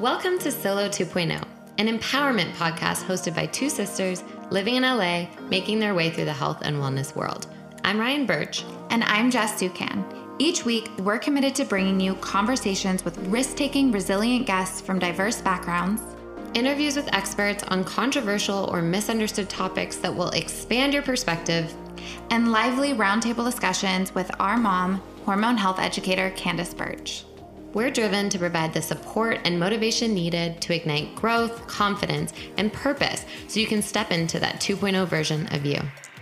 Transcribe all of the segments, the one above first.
Welcome to Solo 2.0, an empowerment podcast hosted by two sisters living in LA, making their way through the health and wellness world. I'm Ryan Burch. And I'm Jess Sukan. Each week, we're committed to bringing you conversations with risk taking, resilient guests from diverse backgrounds, interviews with experts on controversial or misunderstood topics that will expand your perspective, and lively roundtable discussions with our mom, hormone health educator Candace Burch. We're driven to provide the support and motivation needed to ignite growth, confidence, and purpose so you can step into that 2.0 version of you.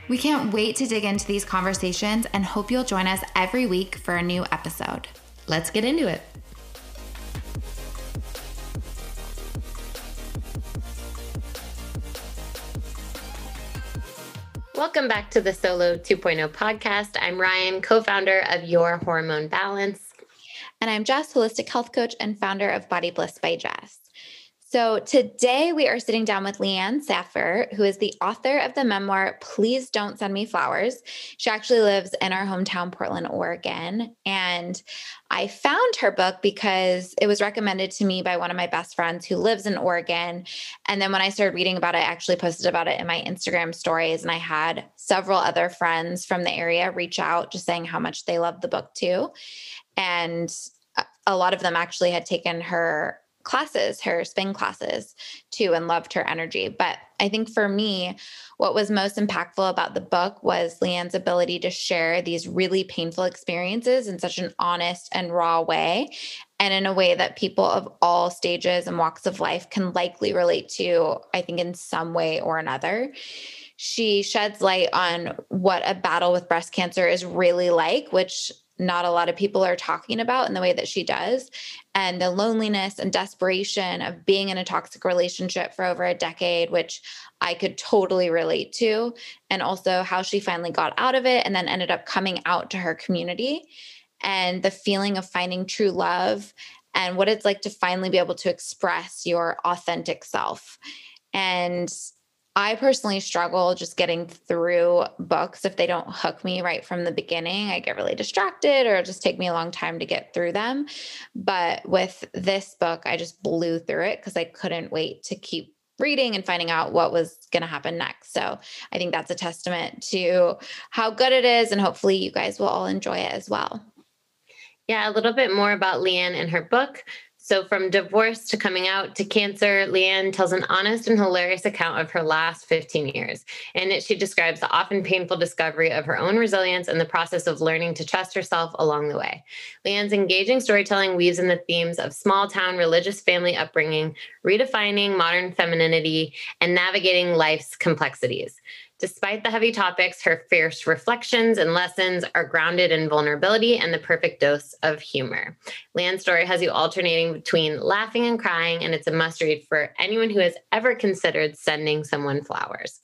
We can't wait to dig into these conversations and hope you'll join us every week for a new episode. Let's get into it. Welcome back to the Solo 2.0 podcast. I'm Ryan, co founder of Your Hormone Balance. And I'm Jess, holistic health coach and founder of Body Bliss by Jess. So today we are sitting down with Leanne Saffer, who is the author of the memoir, Please Don't Send Me Flowers. She actually lives in our hometown, Portland, Oregon. And I found her book because it was recommended to me by one of my best friends who lives in Oregon. And then when I started reading about it, I actually posted about it in my Instagram stories. And I had several other friends from the area reach out just saying how much they loved the book too. And a lot of them actually had taken her classes, her spin classes too, and loved her energy. But I think for me, what was most impactful about the book was Leanne's ability to share these really painful experiences in such an honest and raw way, and in a way that people of all stages and walks of life can likely relate to, I think, in some way or another she sheds light on what a battle with breast cancer is really like, which not a lot of people are talking about in the way that she does. And the loneliness and desperation of being in a toxic relationship for over a decade, which I could totally relate to. And also how she finally got out of it and then ended up coming out to her community. And the feeling of finding true love and what it's like to finally be able to express your authentic self. And I personally struggle just getting through books if they don't hook me right from the beginning. I get really distracted or just take me a long time to get through them. But with this book, I just blew through it because I couldn't wait to keep reading and finding out what was going to happen next. So I think that's a testament to how good it is. And hopefully you guys will all enjoy it as well. Yeah, a little bit more about Leanne and her book. So, from divorce to coming out to cancer, Leanne tells an honest and hilarious account of her last 15 years. In it, she describes the often painful discovery of her own resilience and the process of learning to trust herself along the way. Leanne's engaging storytelling weaves in the themes of small town religious family upbringing, redefining modern femininity, and navigating life's complexities. Despite the heavy topics, her fierce reflections and lessons are grounded in vulnerability and the perfect dose of humor. Leanne's story has you alternating between laughing and crying, and it's a must read for anyone who has ever considered sending someone flowers.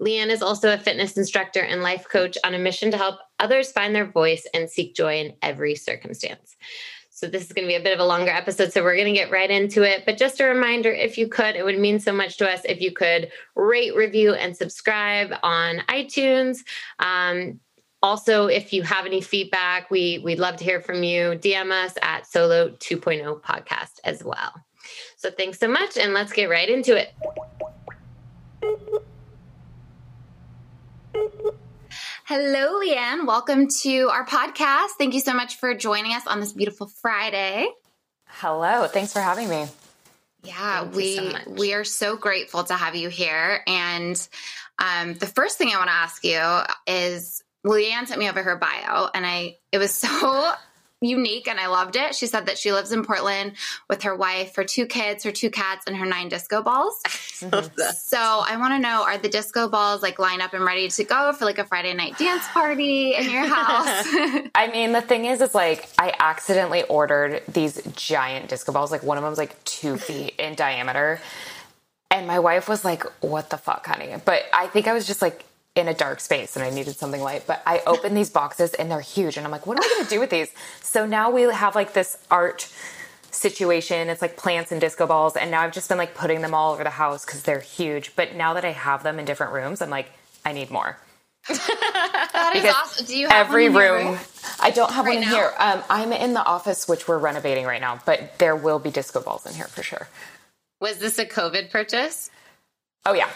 Leanne is also a fitness instructor and life coach on a mission to help others find their voice and seek joy in every circumstance. So this is going to be a bit of a longer episode, so we're going to get right into it. But just a reminder, if you could, it would mean so much to us if you could rate, review, and subscribe on iTunes. Um, also, if you have any feedback, we we'd love to hear from you. DM us at Solo 2.0 podcast as well. So thanks so much, and let's get right into it. Hello, Leanne. Welcome to our podcast. Thank you so much for joining us on this beautiful Friday. Hello. Thanks for having me. Yeah, Thank we so we are so grateful to have you here. And um, the first thing I want to ask you is, Leanne sent me over her bio, and I it was so unique and I loved it. She said that she lives in Portland with her wife, her two kids, her two cats, and her nine disco balls. Mhm. so I want to know are the disco balls like lined up and ready to go for like a Friday night dance party in your house? I mean, the thing is, is like I accidentally ordered these giant disco balls. Like one of them's like two feet in diameter. And my wife was like, what the fuck, honey? But I think I was just like, in a dark space and I needed something light. But I opened these boxes and they're huge. And I'm like, what am I going to do with these? So now we have like this art situation. It's like plants and disco balls. And now I've just been like putting them all over the house because they're huge. But now that I have them in different rooms, I'm like, I need more. that is awesome. Do you have every room, room? I don't have right one in now? here. Um, I'm in the office, which we're renovating right now, but there will be disco balls in here for sure. Was this a COVID purchase? Oh yeah,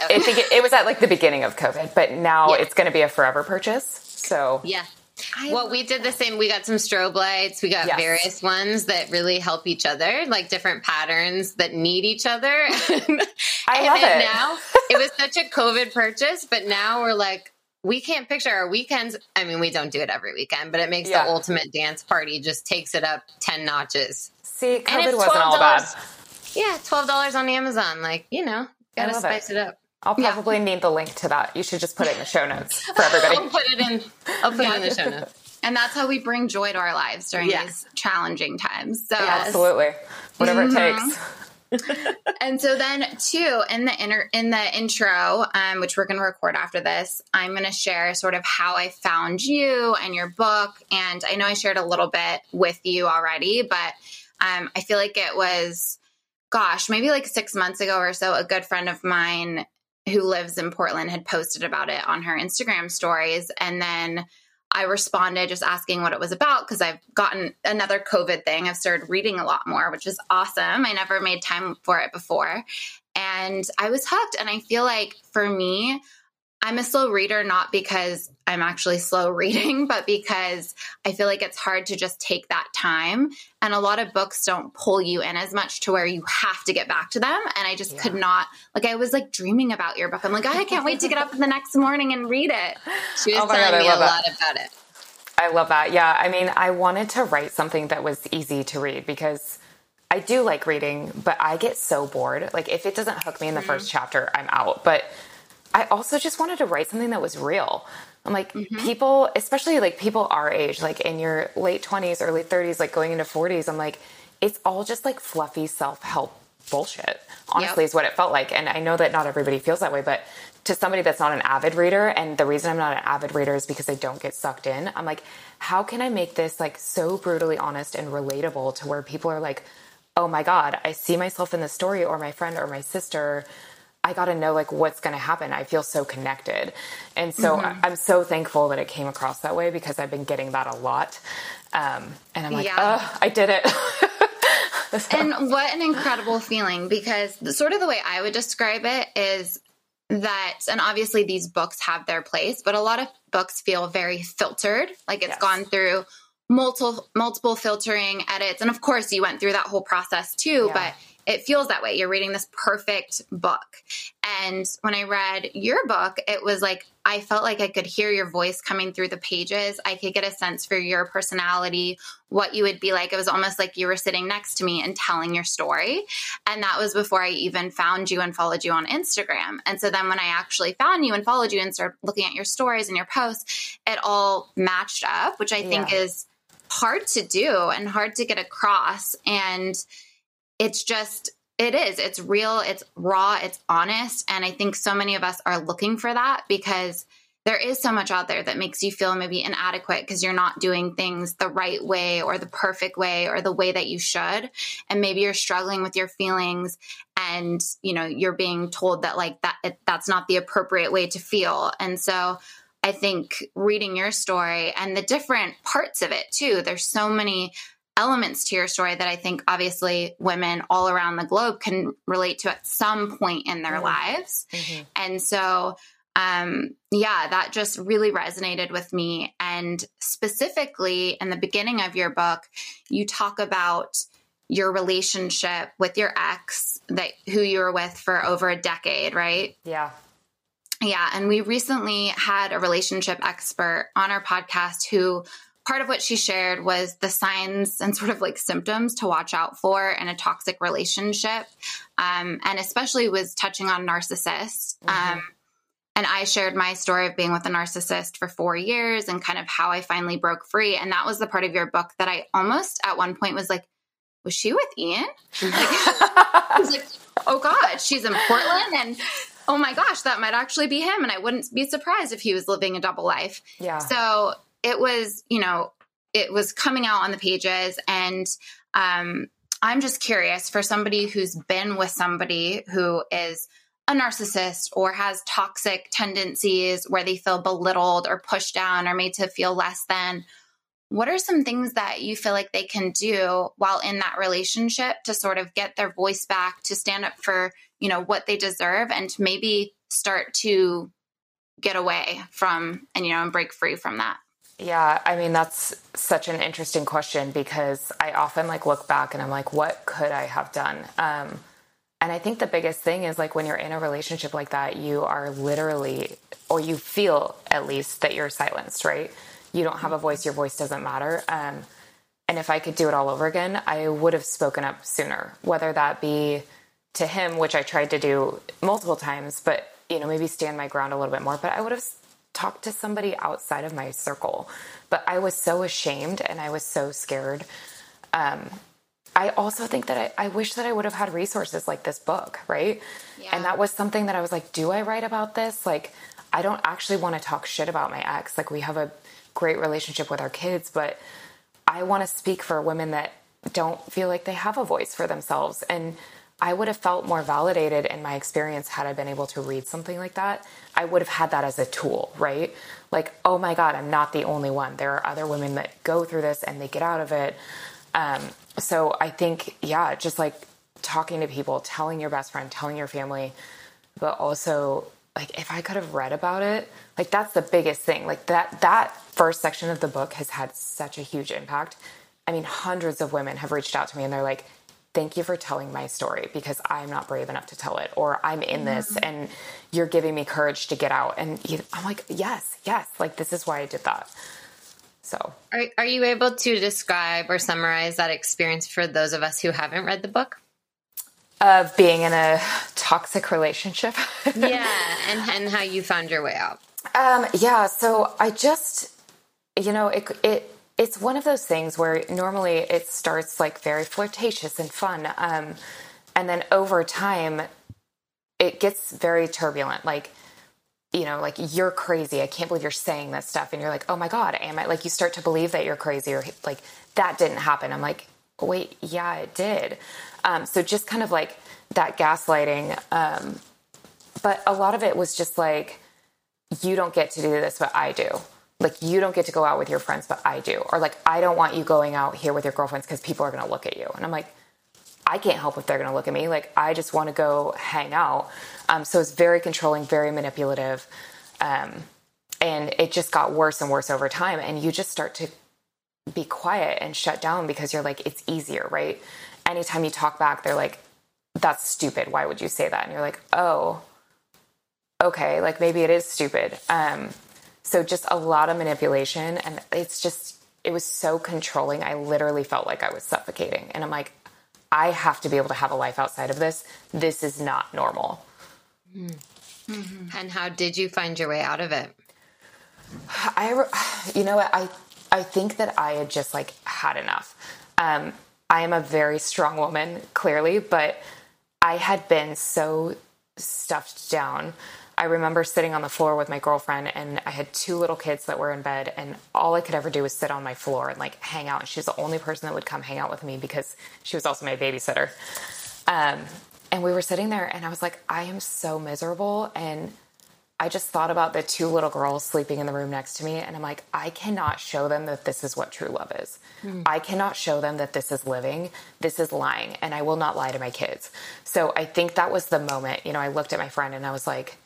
oh. I think it, it, was at like the beginning of COVID, but now yeah. it's going to be a forever purchase. So yeah. I well, we did the same. We got some strobe lights. We got yes. various ones that really help each other, like different patterns that need each other. I love it. Now it was such a COVID purchase, but now we're like, we can't picture our weekends. I mean, we don't do it every weekend, but it makes yeah. the ultimate dance party. Just takes it up ten notches. See, COVID wasn't all bad. Yeah, twelve dollars on Amazon. Like you know, gotta spice it. it. up. I'll probably yeah. need the link to that. You should just put it in the show notes for everybody. I'll put it in. I'll put it in the show notes. And that's how we bring joy to our lives during yes. these challenging times. So yes. absolutely, whatever mm-hmm. it takes. and so then too in the inner in the intro um, which we're going to record after this i'm going to share sort of how i found you and your book and i know i shared a little bit with you already but um, i feel like it was gosh maybe like six months ago or so a good friend of mine who lives in portland had posted about it on her instagram stories and then I responded just asking what it was about because I've gotten another COVID thing. I've started reading a lot more, which is awesome. I never made time for it before. And I was hooked. And I feel like for me, I'm a slow reader, not because I'm actually slow reading, but because I feel like it's hard to just take that time. And a lot of books don't pull you in as much to where you have to get back to them. And I just yeah. could not, like, I was like dreaming about your book. I'm like, I can't wait to get up the next morning and read it. She was oh telling God, me a that. lot about it. I love that. Yeah. I mean, I wanted to write something that was easy to read because I do like reading, but I get so bored. Like, if it doesn't hook me in the mm-hmm. first chapter, I'm out. But I also just wanted to write something that was real. I'm like, mm-hmm. people, especially like people our age, like in your late 20s, early 30s, like going into 40s, I'm like, it's all just like fluffy self help bullshit, honestly, yep. is what it felt like. And I know that not everybody feels that way, but to somebody that's not an avid reader, and the reason I'm not an avid reader is because I don't get sucked in, I'm like, how can I make this like so brutally honest and relatable to where people are like, oh my God, I see myself in the story, or my friend or my sister I got to know like what's going to happen. I feel so connected. And so mm-hmm. I'm so thankful that it came across that way because I've been getting that a lot. Um, and I'm like, yeah. oh, I did it. so. And what an incredible feeling because sort of the way I would describe it is that, and obviously these books have their place, but a lot of books feel very filtered, like it's yes. gone through multiple multiple filtering edits and of course you went through that whole process too yeah. but it feels that way. You're reading this perfect book. And when I read your book, it was like I felt like I could hear your voice coming through the pages. I could get a sense for your personality, what you would be like. It was almost like you were sitting next to me and telling your story. And that was before I even found you and followed you on Instagram. And so then when I actually found you and followed you and started looking at your stories and your posts, it all matched up, which I think yeah. is hard to do and hard to get across. And it's just it is it's real it's raw it's honest and i think so many of us are looking for that because there is so much out there that makes you feel maybe inadequate because you're not doing things the right way or the perfect way or the way that you should. And maybe you're struggling with your feelings and you know you're being told that like that it, that's not the appropriate way to feel. And so i think reading your story and the different parts of it too there's so many elements to your story that I think obviously women all around the globe can relate to at some point in their mm-hmm. lives. Mm-hmm. And so, um, yeah, that just really resonated with me. And specifically in the beginning of your book, you talk about your relationship with your ex that who you were with for over a decade, right? Yeah. Yeah, and we recently had a relationship expert on our podcast who part of what she shared was the signs and sort of like symptoms to watch out for in a toxic relationship. Um, and especially was touching on narcissists. Mm-hmm. Um, and I shared my story of being with a narcissist for four years and kind of how I finally broke free. And that was the part of your book that I almost at one point was like, was she with Ian? Like, I was like, oh God, she's in Portland and oh my gosh, that might actually be him. And I wouldn't be surprised if he was living a double life. Yeah. So it was, you know, it was coming out on the pages. And um, I'm just curious for somebody who's been with somebody who is a narcissist or has toxic tendencies where they feel belittled or pushed down or made to feel less than. what are some things that you feel like they can do while in that relationship to sort of get their voice back, to stand up for, you know, what they deserve and to maybe start to get away from and, you know, and break free from that? Yeah, I mean that's such an interesting question because I often like look back and I'm like, what could I have done? Um, and I think the biggest thing is like when you're in a relationship like that, you are literally, or you feel at least that you're silenced, right? You don't have a voice. Your voice doesn't matter. Um, and if I could do it all over again, I would have spoken up sooner, whether that be to him, which I tried to do multiple times, but you know maybe stand my ground a little bit more. But I would have talk to somebody outside of my circle. But I was so ashamed and I was so scared. Um, I also think that I, I, wish that I would have had resources like this book, right? Yeah. And that was something that I was like, do I write about this? Like, I don't actually want to talk shit about my ex. Like, we have a great relationship with our kids, but I want to speak for women that don't feel like they have a voice for themselves. And I would have felt more validated in my experience had I been able to read something like that. I would have had that as a tool, right? Like, oh my God, I'm not the only one. There are other women that go through this and they get out of it. Um, so I think, yeah, just like talking to people, telling your best friend, telling your family, but also like if I could have read about it, like that's the biggest thing. Like that that first section of the book has had such a huge impact. I mean, hundreds of women have reached out to me and they're like, thank you for telling my story because I'm not brave enough to tell it, or I'm in this mm-hmm. and you're giving me courage to get out. And I'm like, yes, yes, like this is why I did that. So, are, are you able to describe or summarize that experience for those of us who haven't read the book? Of being in a toxic relationship. yeah, and, and how you found your way out. Um, yeah, so I just, you know, it, it it's one of those things where normally it starts like very flirtatious and fun. Um, and then over time, it gets very turbulent. Like, you know, like you're crazy. I can't believe you're saying this stuff. And you're like, oh my God, am I? Like, you start to believe that you're crazy or like that didn't happen. I'm like, wait, yeah, it did. Um, so just kind of like that gaslighting. Um, but a lot of it was just like, you don't get to do this, but I do like you don't get to go out with your friends but i do. Or like i don't want you going out here with your girlfriends because people are going to look at you. And i'm like i can't help if they're going to look at me. Like i just want to go hang out. Um, so it's very controlling very manipulative. Um, and it just got worse and worse over time. And you just start to be quiet and shut down because you're like it's easier right? Anytime you talk back they're like that's stupid. Why would you say that? And you're like oh okay. Like maybe it is stupid. Um, so just a lot of manipulation. And it's just, it was so controlling. I literally felt like I was suffocating. And I'm like, I have to be able to have a life outside of this. This is not normal. Mm-hmm. And how did you find your way out of it? I, you know, I, I think that I had just like had enough. Um, I am a very strong woman, clearly, but I had been so stuffed down I remember sitting on the floor with my girlfriend, and I had two little kids that were in bed, and all I could ever do was sit on my floor and like hang out. And she was the only person that would come hang out with me because she was also my babysitter. Um, and we were sitting there, and I was like, I am so miserable. And I just thought about the two little girls sleeping in the room next to me, and I'm like, I cannot show them that this is what true love is. Mm. I cannot show them that this is living. This is lying, and I will not lie to my kids. So I think that was the moment. You know, I looked at my friend and I was like,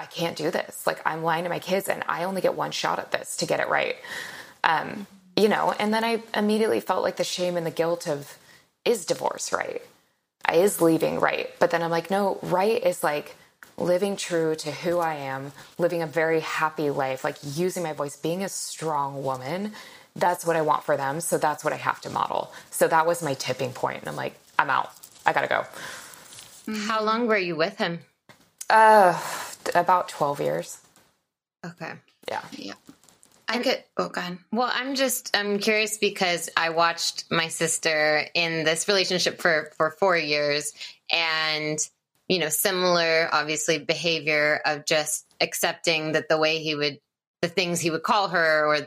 I can't do this. Like I'm lying to my kids and I only get one shot at this to get it right. Um, you know, and then I immediately felt like the shame and the guilt of is divorce right? I Is leaving right? But then I'm like, no, right is like living true to who I am, living a very happy life, like using my voice, being a strong woman. That's what I want for them. So that's what I have to model. So that was my tipping point. And I'm like, I'm out. I gotta go. How long were you with him? Uh, about 12 years. Okay. Yeah. Yeah. I could. Oh, God. Well, I'm just I'm curious because I watched my sister in this relationship for for four years, and you know, similar obviously behavior of just accepting that the way he would, the things he would call her, or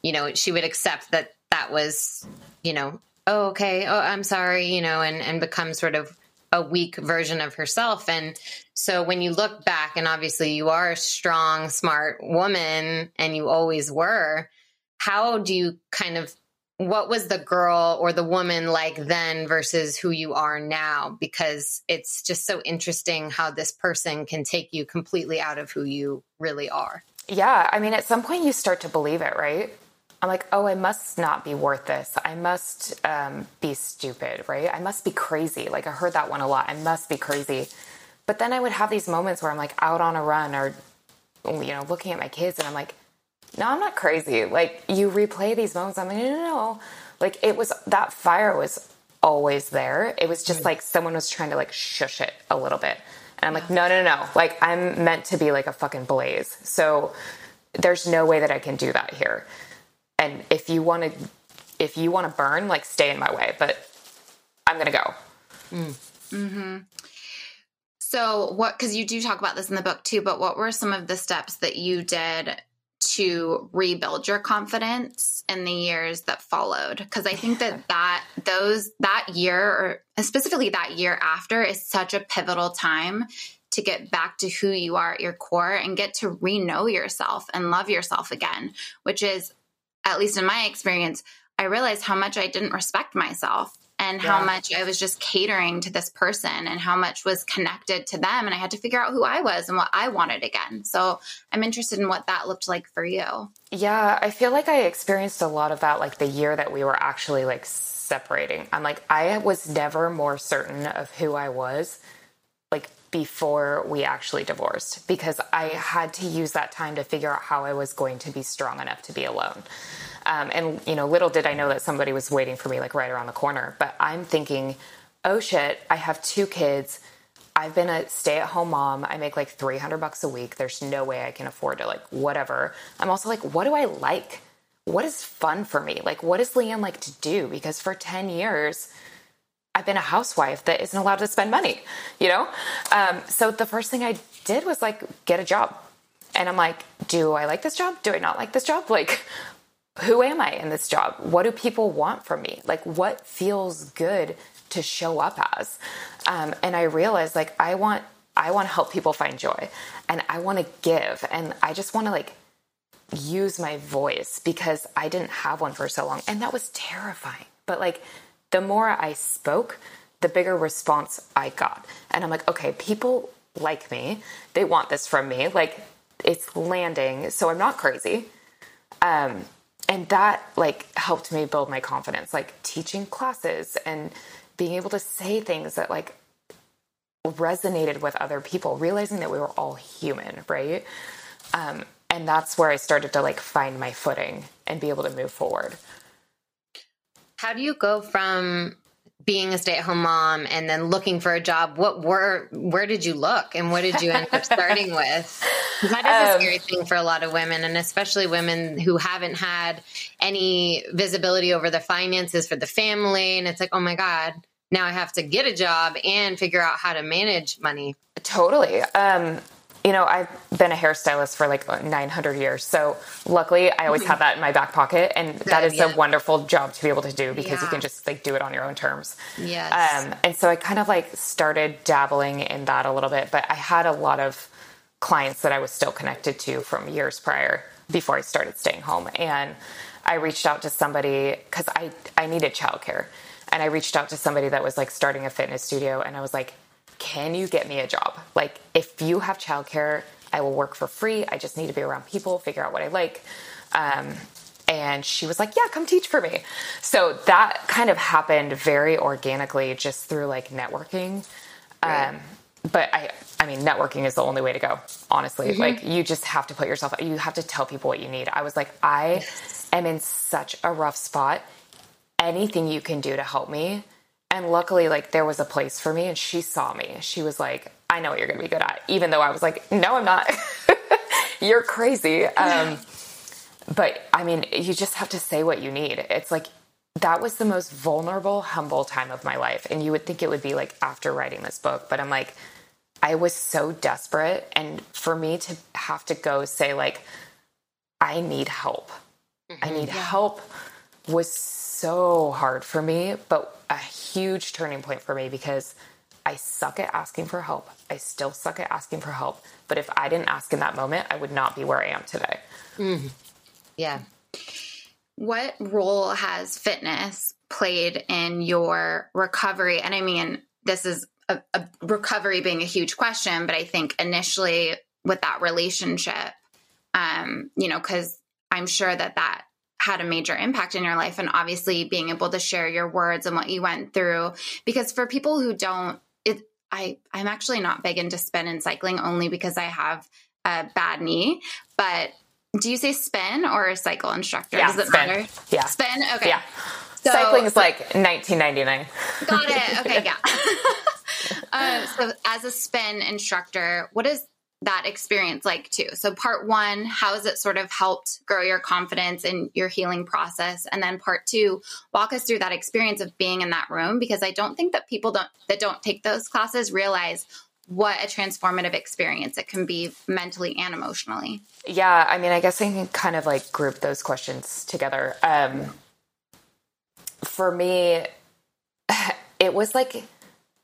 you know, she would accept that that was, you know, oh okay, oh I'm sorry, you know, and and become sort of a weak version of herself. And so when you look back, and obviously you are a strong, smart woman, and you always were, how do you kind of what was the girl or the woman like then versus who you are now? Because it's just so interesting how this person can take you completely out of who you really are. Yeah i mean at some point you start to believe it right i'm like oh i must not be worth this i must um, be stupid right i must be crazy like i heard that one a lot i must be crazy but then i would have these moments where i'm like out on a run or you know looking at my kids and i'm like no, I'm not crazy. Like you replay these moments. I'm like, no, no, no. Like it was that fire was always there. It was just like someone was trying to like shush it a little bit. And I'm like, no, no, no. Like I'm meant to be like a fucking blaze. So there's no way that I can do that here. And if you want to, if you want to burn, like stay in my way. But I'm gonna go. Mm. Hmm. So what? Because you do talk about this in the book too. But what were some of the steps that you did to rebuild your confidence in the years that followed because i think that that those that year or specifically that year after is such a pivotal time to get back to who you are at your core and get to re-know yourself and love yourself again which is at least in my experience i realized how much i didn't respect myself and yeah. how much I was just catering to this person and how much was connected to them. And I had to figure out who I was and what I wanted again. So I'm interested in what that looked like for you. Yeah, I feel like I experienced a lot of that like the year that we were actually like separating. I'm like, I was never more certain of who I was like before we actually divorced because I had to use that time to figure out how I was going to be strong enough to be alone. Um, and you know, little did I know that somebody was waiting for me like right around the corner. But I'm thinking, oh shit, I have two kids. I've been a stay-at-home mom. I make like 300 bucks a week. There's no way I can afford to like whatever. I'm also like, what do I like? What is fun for me? Like, what does Leanne like to do? Because for 10 years, I've been a housewife that isn't allowed to spend money, you know? Um, so the first thing I did was like get a job. And I'm like, do I like this job? Do I not like this job? Like, who am I in this job? What do people want from me? Like, what feels good to show up as? Um, and I realized, like, I want, I want to help people find joy, and I want to give, and I just want to like use my voice because I didn't have one for so long, and that was terrifying. But like, the more I spoke, the bigger response I got, and I'm like, okay, people like me, they want this from me, like it's landing, so I'm not crazy. Um, and that like helped me build my confidence. Like teaching classes and being able to say things that like resonated with other people realizing that we were all human right? Um, and that's where i started to like find my footing and be able to move forward how do you go from being a stay-at-home mom and then looking for a job? What were where did you look and what did you end up starting with? That is um, a scary thing for a lot of women and especially women who haven't had any visibility over their finances for the family. And it's like oh my god now i have to get a job and figure out how to manage money. Totally. Um you know, I've been a hairstylist for like 900 years. So luckily, I always have that in my back pocket. And that is a wonderful job to be able to do because yeah. you can just like do it on your own terms. Yes. Um, and so I kind of like started dabbling in that a little bit, but I had a lot of clients that I was still connected to from years prior before I started staying home. And I reached out to somebody because I, I needed childcare. And I reached out to somebody that was like starting a fitness studio. And I was like, can you get me a job? Like, if you have childcare, I will work for free. I just need to be around people, figure out what I like. Um, and she was like, Yeah, come teach for me. So that kind of happened very organically just through like networking. Right. Um, but I, I mean, networking is the only way to go, honestly. Mm-hmm. Like, you just have to put yourself, you have to tell people what you need. I was like, I am in such a rough spot. Anything you can do to help me and luckily, like, there was a place for me, and she saw me. She was like, I know what you're going to be good at, even though I was like, no, I'm not. you're crazy. Um, but I mean, you just have to say what you need. It's like, that was the most vulnerable, humble time of my life. And you would think it would be like after writing this book, but I'm like, I was so desperate. And for me to have to go say, like, I need help, mm-hmm, I need yeah. help was so hard for me, but a huge turning point for me because I suck at asking for help. I still suck at asking for help. But if I didn't ask in that moment, I would not be where I am today. Mm. Yeah. what role has fitness played in your recovery? And I mean, this is a, a recovery being a huge question, but I think initially with that relationship, um, you know, because I'm sure that that had a major impact in your life and obviously being able to share your words and what you went through. Because for people who don't it i i'm actually not big into spin and cycling only because i have a bad knee but do you say spin or a cycle instructor? Yeah, does it spin. matter? Yeah. Spin? Okay. Yeah. So, cycling is like 1999 got it. Okay yeah. Uh, so as a spin instructor what is that experience like too. So part one, how has it sort of helped grow your confidence in your healing process? And then part two, walk us through that experience of being in that room because I don't think that people don't that don't take those classes realize what a transformative experience it can be mentally and emotionally. Yeah, I mean, I guess I can kind of like group those questions together. Um, for me, it was like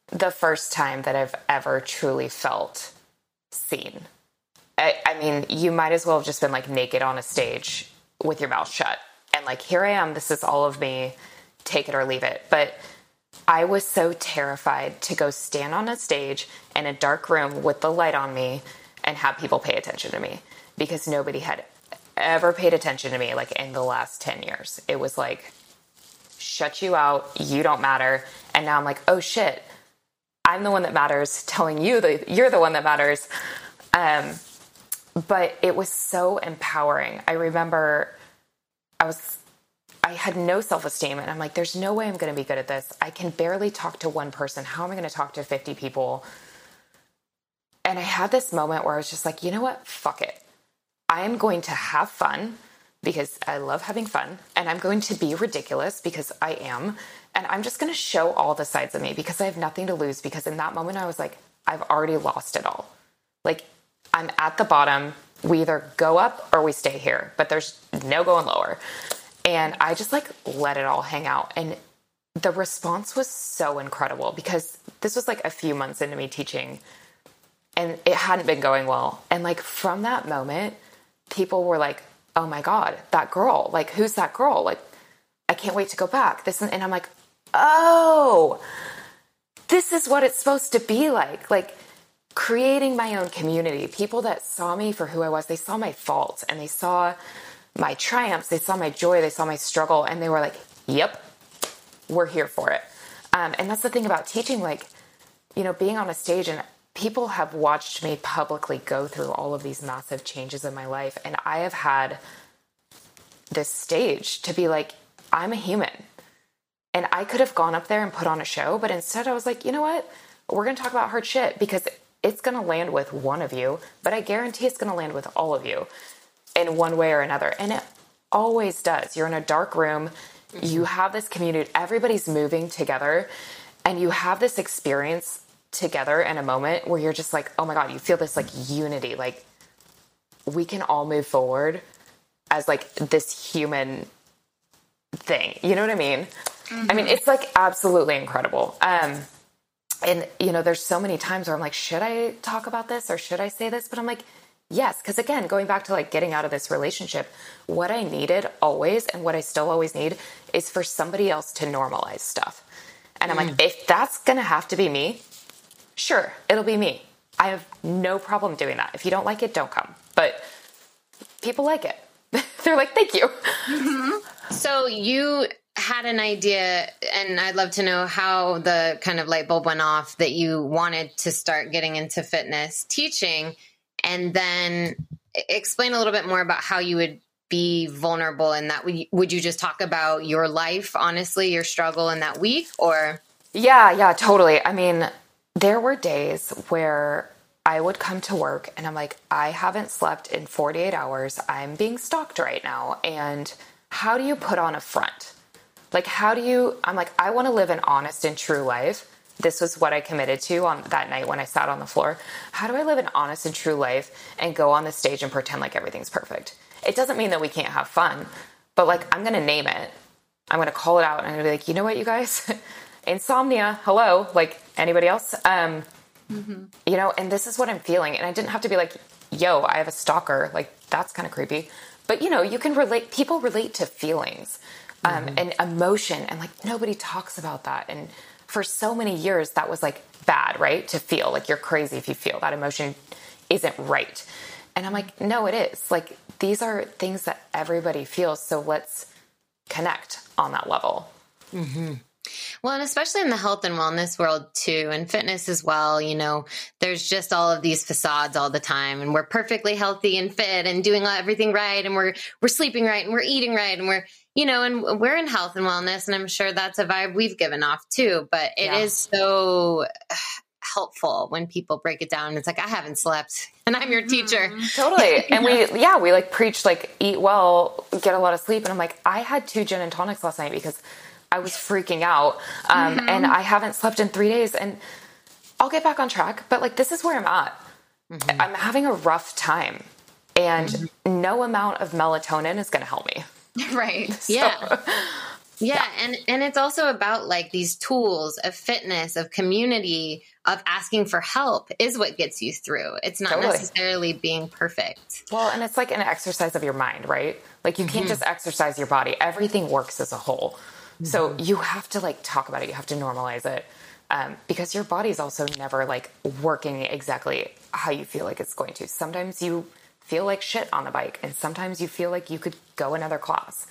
the first time that I've ever truly felt seen. I, I mean, you might as well have just been like naked on a stage with your mouth shut and like, here I am, this is all of me, take it or leave it. But I was so terrified to go stand on a stage in a dark room with the light on me and have people pay attention to me because nobody had ever paid attention to me like in the last 10 years. It was like, shut you out, you don't matter. And now I'm like, oh shit, I'm the one that matters, telling you that you're the one that matters. Um, but it was so empowering. I remember I was I had no self esteem, and I'm like, there's no way I'm going to be good at this. I can barely talk to one person. How am I going to talk to 50 people? And I had this moment where I was just like, you know what? Fuck it. I am going to have fun because I love having fun, and I'm going to be ridiculous because I am. And I'm just going to show all the sides of me because I have nothing to lose. Because in that moment, I was like, I've already lost it all. Like, I'm at the bottom. We either go up or we stay here, but there's no going lower. And I just like let it all hang out. And the response was so incredible because this was like a few months into me teaching and it hadn't been going well. And like from that moment, people were like, oh my God, that girl, like, who's that girl? Like, I can't wait to go back. This, and I'm like, oh, this is what it's supposed to be like. Like creating my own community, people that saw me for who I was, they saw my faults and they saw my triumphs, they saw my joy, they saw my struggle, and they were like, yep, we're here for it. Um, and that's the thing about teaching, like, you know, being on a stage and people have watched me publicly go through all of these massive changes in my life. And I have had this stage to be like, I'm a human. And I could have gone up there and put on a show, but instead I was like, you know what? We're going to talk about hard shit because it's going to land with one of you, but I guarantee it's going to land with all of you in one way or another. And it always does. You're in a dark room, mm-hmm. you have this community, everybody's moving together, and you have this experience together in a moment where you're just like, oh my God, you feel this like unity. Like we can all move forward as like this human thing. You know what I mean? Mm-hmm. I mean, it's like absolutely incredible. Um, and you know, there's so many times where I'm like, should I talk about this or should I say this? But I'm like, yes, because again, going back to like getting out of this relationship, what I needed always and what I still always need is for somebody else to normalize stuff. And I'm mm. like, if that's gonna have to be me, sure, it'll be me. I have no problem doing that. If you don't like it, don't come. But people like it. They're like, thank you. Mm-hmm. So you had an idea, and I'd love to know how the kind of light bulb went off that you wanted to start getting into fitness teaching, and then explain a little bit more about how you would be vulnerable in that. Would you just talk about your life, honestly, your struggle in that week, or? Yeah, yeah, totally. I mean, there were days where I would come to work and I'm like, I haven't slept in 48 hours. I'm being stalked right now. And how do you put on a front? Like, how do you? I'm like, I want to live an honest and true life. This was what I committed to on that night when I sat on the floor. How do I live an honest and true life and go on the stage and pretend like everything's perfect? It doesn't mean that we can't have fun, but like, I'm going to name it. I'm going to call it out and I'm going to be like, you know what, you guys? Insomnia, hello. Like, anybody else? Um, mm-hmm. You know, and this is what I'm feeling. And I didn't have to be like, yo, I have a stalker. Like, that's kind of creepy. But you know, you can relate. People relate to feelings um, mm-hmm. and emotion, and like nobody talks about that. And for so many years, that was like bad, right? To feel like you're crazy if you feel that emotion isn't right. And I'm like, no, it is. Like these are things that everybody feels. So let's connect on that level. Mm-hmm. Well, and especially in the health and wellness world too, and fitness as well, you know, there's just all of these facades all the time and we're perfectly healthy and fit and doing everything right and we're we're sleeping right and we're eating right and we're, you know, and we're in health and wellness and I'm sure that's a vibe we've given off too, but it yeah. is so helpful when people break it down. It's like I haven't slept and I'm your teacher. Mm-hmm. Totally. And we yeah, we like preach like eat well, get a lot of sleep and I'm like I had two gin and tonics last night because I was freaking out. Um, mm-hmm. And I haven't slept in three days. And I'll get back on track. But like, this is where I'm at. Mm-hmm. I'm having a rough time. And mm-hmm. no amount of melatonin is going to help me. Right. So, yeah. Yeah, yeah, and and it's also about like these tools of fitness, of community, of asking for help is what gets you through. It's not totally. necessarily being perfect. Well, and it's like an exercise of your mind, right? Like you can't mm-hmm. just exercise your body. Everything works as a whole. So mm-hmm. you have to like talk about it. You have to normalize it. Um, because your body's also never like working exactly how you feel like it's going to. Sometimes you feel like shit on the bike, and sometimes you feel like you could go another class.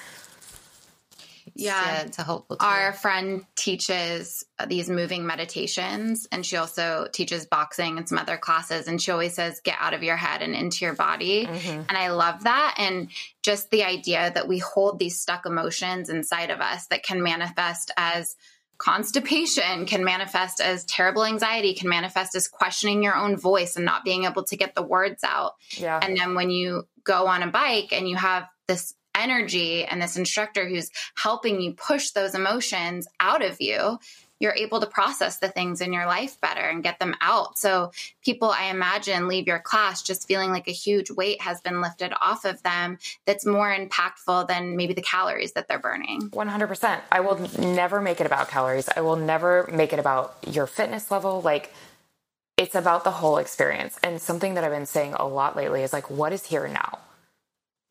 Yeah, it's a helpful. Tool. Our friend teaches these moving meditations, and she also teaches boxing and some other classes. And she always says, "Get out of your head and into your body." Mm-hmm. And I love that, and just the idea that we hold these stuck emotions inside of us that can manifest as constipation can manifest as terrible anxiety can manifest as questioning your own voice and not being able to get the words out yeah. and then when you go on a bike and you have this energy and this instructor who's helping you push those emotions out of you, you're able to process the things in your life better and get them out. So, people, I imagine, leave your class just feeling like a huge weight has been lifted off of them that's more impactful than maybe the calories that they're burning. 100%. I will never make it about calories. I will never make it about your fitness level. Like, it's about the whole experience. And something that I've been saying a lot lately is like, what is here now?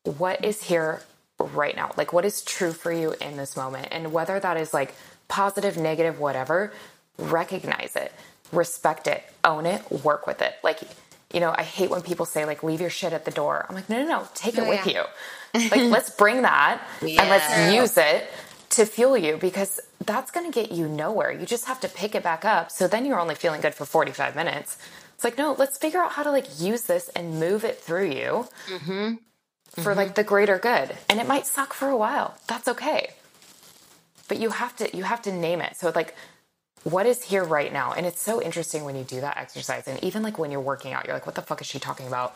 What is here right now? Like, what is true for you in this moment? And whether that is like positive, negative, whatever, recognize it, respect it, own it, work with it. Like, you know, I hate when people say, like, leave your shit at the door. I'm like, no, no, no, take it oh, with yeah. you. Like, let's bring that yeah. and let's use it to fuel you because that's going to get you nowhere. You just have to pick it back up. So then you're only feeling good for 45 minutes. It's like, no, let's figure out how to like use this and move it through you. Mm-hmm for mm-hmm. like the greater good. And it might suck for a while. That's okay. But you have to you have to name it. So like what is here right now? And it's so interesting when you do that exercise and even like when you're working out, you're like what the fuck is she talking about?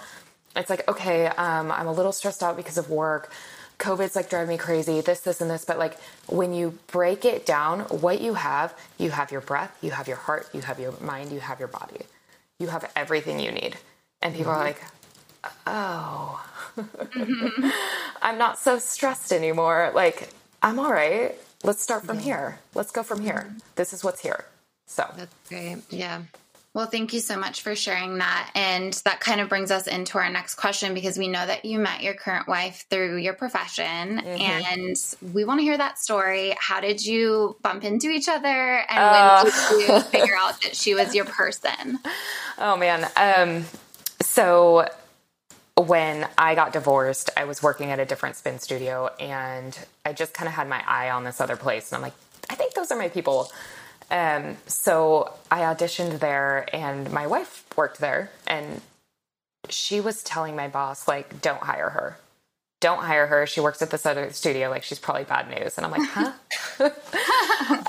It's like, okay, um, I'm a little stressed out because of work. COVID's like driving me crazy, this, this, and this. But like when you break it down, what you have, you have your breath, you have your heart, you have your mind, you have your body. You have everything you need. And people mm-hmm. are like, oh, mm-hmm. I'm not so stressed anymore. Like, I'm all right. Let's start from yeah. here. Let's go from here. Mm-hmm. This is what's here. So that's great. Yeah. Well, thank you so much for sharing that. And that kind of brings us into our next question because we know that you met your current wife through your profession mm-hmm. and we want to hear that story. How did you bump into each other? And uh, when did you figure out that she was your person? Oh, man. Um, so when I got divorced, I was working at a different spin studio and I just kind of had my eye on this other place. And I'm like, I think those are my people. Um, so I auditioned there and my wife worked there and she was telling my boss, like, don't hire her. Don't hire her. She works at this other studio. Like, she's probably bad news. And I'm like, huh?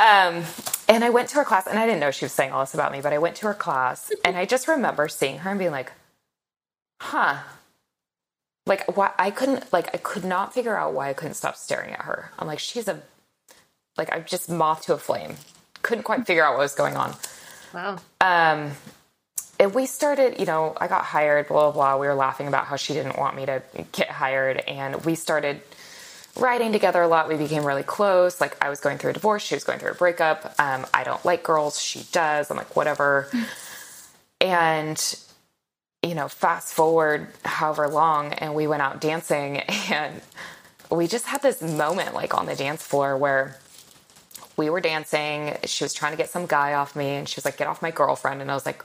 um, and I went to her class and I didn't know she was saying all this about me, but I went to her class and I just remember seeing her and being like, huh, like why I couldn't like I could not figure out why I couldn't stop staring at her. I'm like, she's a like I'm just moth to a flame. Couldn't quite figure out what was going on. Wow. Um and we started, you know, I got hired, blah, blah, blah. We were laughing about how she didn't want me to get hired. And we started writing together a lot. We became really close. Like, I was going through a divorce, she was going through a breakup. Um, I don't like girls, she does. I'm like, whatever. and you know, fast forward however long, and we went out dancing, and we just had this moment like on the dance floor where we were dancing. She was trying to get some guy off me, and she was like, Get off my girlfriend. And I was like,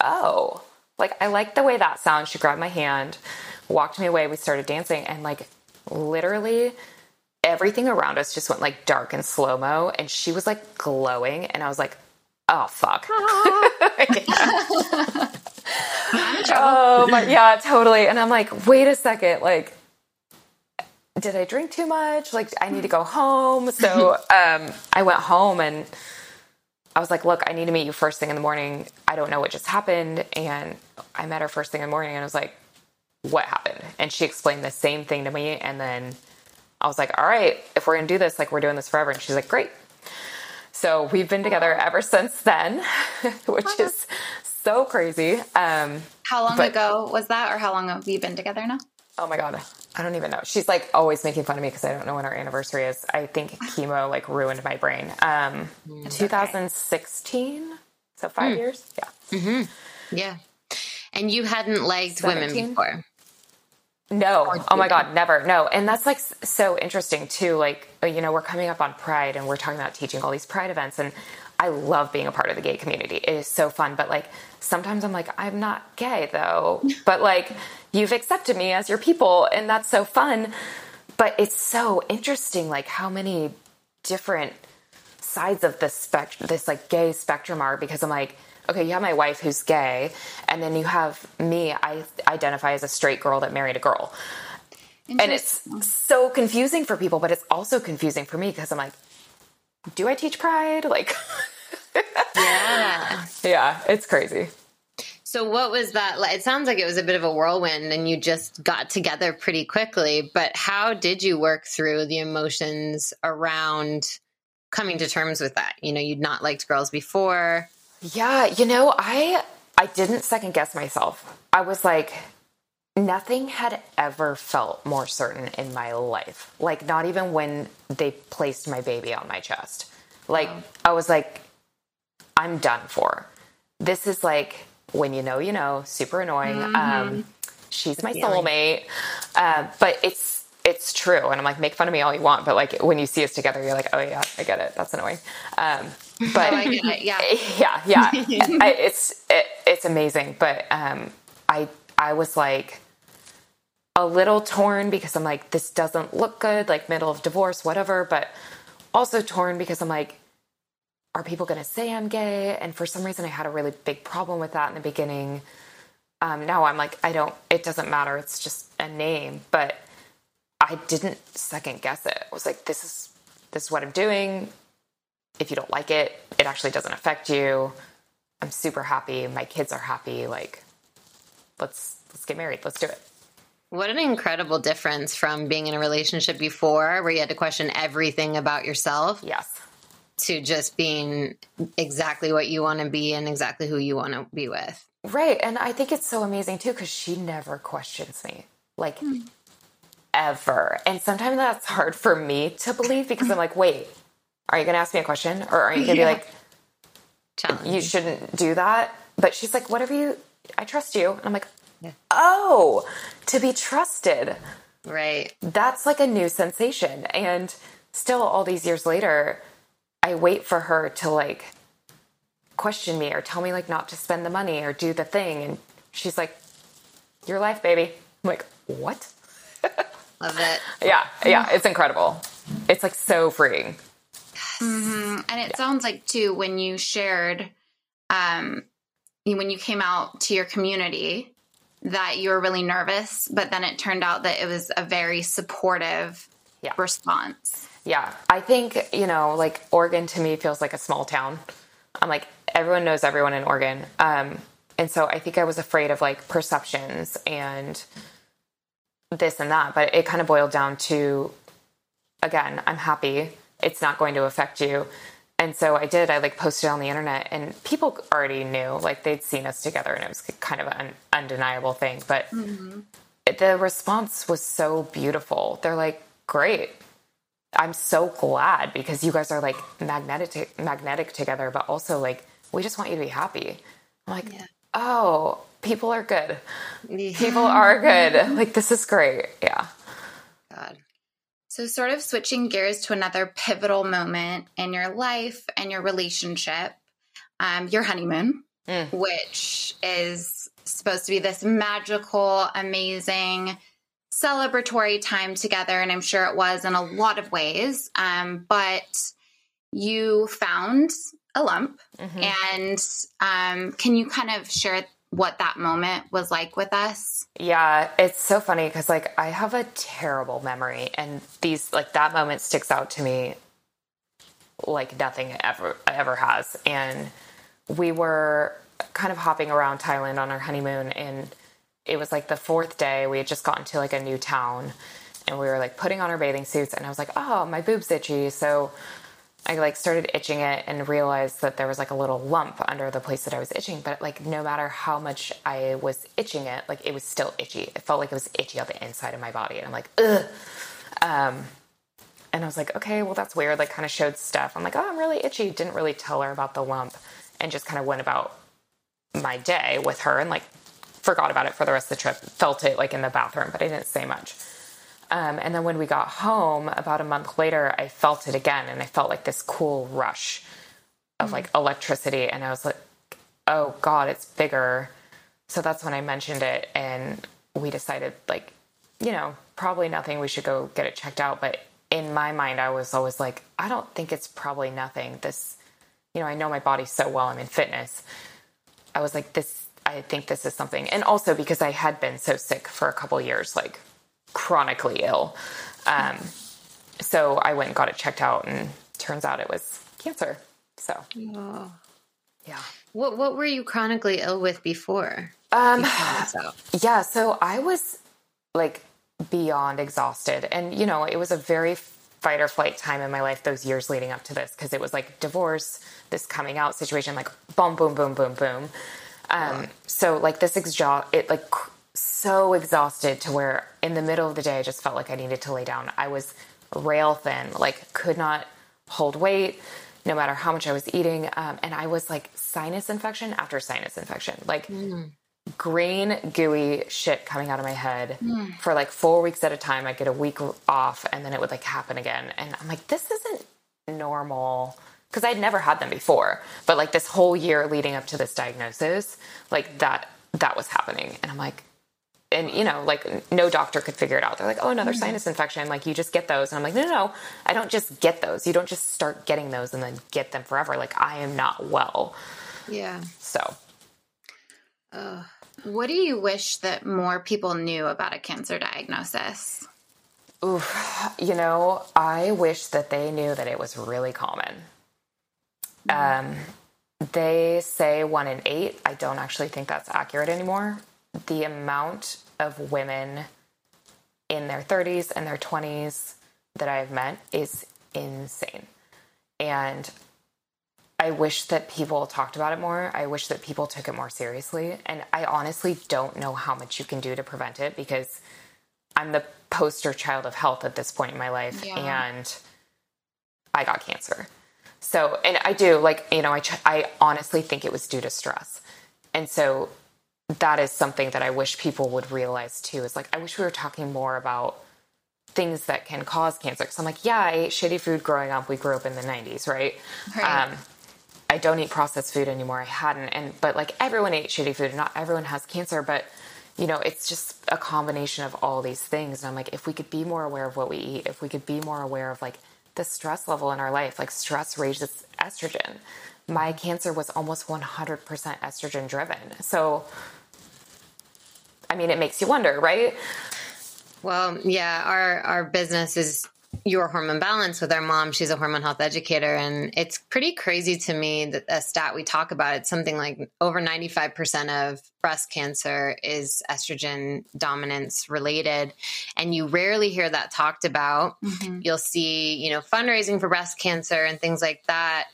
Oh, like I like the way that sounds. She grabbed my hand, walked me away. We started dancing, and like literally everything around us just went like dark and slow mo. And she was like glowing, and I was like, Oh, fuck. oh, my, yeah, totally. And I'm like, Wait a second. Like, did I drink too much? Like, I need to go home. So um, I went home and I was like, look, I need to meet you first thing in the morning. I don't know what just happened. And I met her first thing in the morning and I was like, what happened? And she explained the same thing to me. And then I was like, all right, if we're going to do this, like, we're doing this forever. And she's like, great. So we've been together ever since then, which is so crazy. Um, how long but, ago was that, or how long have you been together now? Oh my god, I don't even know. She's like always making fun of me because I don't know when our anniversary is. I think chemo like ruined my brain. Um, mm, 2016, so five mm. years. Yeah. Mm-hmm. Yeah. And you hadn't liked 17? women before. No. Oh my God, never. No. And that's like so interesting too. Like, uh, you know, we're coming up on Pride and we're talking about teaching all these Pride events. And I love being a part of the gay community. It is so fun. But like, sometimes I'm like, I'm not gay though. but like, you've accepted me as your people and that's so fun but it's so interesting like how many different sides of this spectrum this like gay spectrum are because i'm like okay you have my wife who's gay and then you have me i identify as a straight girl that married a girl and it's so confusing for people but it's also confusing for me because i'm like do i teach pride like yeah yeah it's crazy so what was that? It sounds like it was a bit of a whirlwind and you just got together pretty quickly, but how did you work through the emotions around coming to terms with that? You know, you'd not liked girls before. Yeah, you know, I I didn't second guess myself. I was like nothing had ever felt more certain in my life. Like not even when they placed my baby on my chest. Like oh. I was like I'm done for. This is like when you know, you know, super annoying. Mm-hmm. Um, she's my soulmate. Uh, but it's it's true, and I'm like, make fun of me all you want, but like when you see us together, you're like, oh yeah, I get it. That's annoying. Um, but oh, it. yeah, yeah, yeah. I, it's it, it's amazing, but um, I I was like a little torn because I'm like, this doesn't look good, like middle of divorce, whatever, but also torn because I'm like, are people going to say I'm gay? And for some reason, I had a really big problem with that in the beginning. Um, now I'm like, I don't, it doesn't matter. It's just a name. But I didn't second guess it. I was like, this is, this is what I'm doing. If you don't like it, it actually doesn't affect you. I'm super happy. My kids are happy. Like, let's, let's get married. Let's do it. What an incredible difference from being in a relationship before where you had to question everything about yourself. Yes to just being exactly what you want to be and exactly who you want to be with. Right. And I think it's so amazing too because she never questions me. Like, mm. ever. And sometimes that's hard for me to believe because I'm like, wait, are you going to ask me a question? Or are you going to yeah. be like, you shouldn't do that? But she's like, whatever you, I trust you. And I'm like, yeah. oh, to be trusted. Right. That's like a new sensation. And still, all these years later, I wait for her to like question me or tell me like not to spend the money or do the thing. And she's like, Your life, baby. I'm like, What? Love it. yeah, yeah, it's incredible. It's like so freeing. Mm-hmm. And it yeah. sounds like too when you shared, um, when you came out to your community, that you were really nervous, but then it turned out that it was a very supportive yeah. response. Yeah, I think, you know, like Oregon to me feels like a small town. I'm like, everyone knows everyone in Oregon. Um, and so I think I was afraid of like perceptions and this and that. But it kind of boiled down to, again, I'm happy. It's not going to affect you. And so I did. I like posted on the internet, and people already knew, like they'd seen us together, and it was kind of an undeniable thing. But mm-hmm. the response was so beautiful. They're like, "Great, I'm so glad because you guys are like magnetic magnetic together, but also like we just want you to be happy. I'm like, yeah. oh, people are good. People are good. Like, this is great. Yeah. God. So, sort of switching gears to another pivotal moment in your life and your relationship, um, your honeymoon, mm. which is supposed to be this magical, amazing, celebratory time together. And I'm sure it was in a lot of ways. Um, but you found a lump. Mm-hmm. And um, can you kind of share what that moment was like with us? Yeah, it's so funny because like I have a terrible memory, and these like that moment sticks out to me like nothing ever ever has. And we were kind of hopping around Thailand on our honeymoon, and it was like the fourth day. We had just gotten to like a new town, and we were like putting on our bathing suits, and I was like, "Oh, my boob's itchy," so I like started itching it and realized that there was like a little lump under the place that I was itching. But like no matter how much I was itching it, like it was still itchy. It felt like it was itchy on the inside of my body. And I'm like, ugh. Um, and I was like, okay, well that's weird. Like kind of showed stuff. I'm like, oh, I'm really itchy. Didn't really tell her about the lump and just kind of went about my day with her and like forgot about it for the rest of the trip. Felt it like in the bathroom, but I didn't say much. Um, and then when we got home, about a month later, I felt it again, and I felt like this cool rush of like mm. electricity, and I was like, "Oh God, it's bigger." So that's when I mentioned it, and we decided, like, you know, probably nothing. We should go get it checked out. But in my mind, I was always like, I don't think it's probably nothing. This, you know, I know my body so well. I'm in fitness. I was like, this. I think this is something, and also because I had been so sick for a couple years, like chronically ill. Um, so I went and got it checked out, and turns out it was cancer. So, oh. yeah. What What were you chronically ill with before? Um, yeah. So I was like beyond exhausted, and you know, it was a very fight or flight time in my life those years leading up to this because it was like divorce, this coming out situation, like boom, boom, boom, boom, boom. Um, so like this exhaust, it like so exhausted to where in the middle of the day I just felt like I needed to lay down. I was rail thin, like could not hold weight no matter how much I was eating. Um, and I was like sinus infection after sinus infection, like mm. green, gooey shit coming out of my head mm. for like four weeks at a time. I'd get a week off and then it would like happen again. And I'm like, this isn't normal because I'd never had them before. But like this whole year leading up to this diagnosis, like that, that was happening. And I'm like, and you know, like no doctor could figure it out. They're like, oh, another mm-hmm. sinus infection. Like you just get those. And I'm like, no, no, no, I don't just get those. You don't just start getting those and then get them forever. Like I am not well. Yeah. So. Uh, what do you wish that more people knew about a cancer diagnosis? Oof, you know, I wish that they knew that it was really common. Mm-hmm. Um, they say one in eight. I don't actually think that's accurate anymore. The amount of women in their 30s and their 20s that I've met is insane. And I wish that people talked about it more. I wish that people took it more seriously. And I honestly don't know how much you can do to prevent it because I'm the poster child of health at this point in my life. Yeah. And I got cancer. So, and I do like, you know, I, I honestly think it was due to stress. And so that is something that I wish people would realize too. Is like I wish we were talking more about things that can cause cancer. Because I'm like, yeah, I ate shitty food growing up. We grew up in the '90s, right? right. Um, I don't eat processed food anymore. I hadn't, and but like everyone ate shitty food. Not everyone has cancer, but you know, it's just a combination of all these things. And I'm like, if we could be more aware of what we eat, if we could be more aware of like the stress level in our life, like stress raises estrogen. My cancer was almost 100% estrogen driven. So I mean, it makes you wonder, right? Well, yeah, our our business is your hormone balance with our mom. She's a hormone health educator, and it's pretty crazy to me that a stat we talk about. It's something like over ninety five percent of breast cancer is estrogen dominance related, and you rarely hear that talked about. Mm-hmm. You'll see, you know, fundraising for breast cancer and things like that,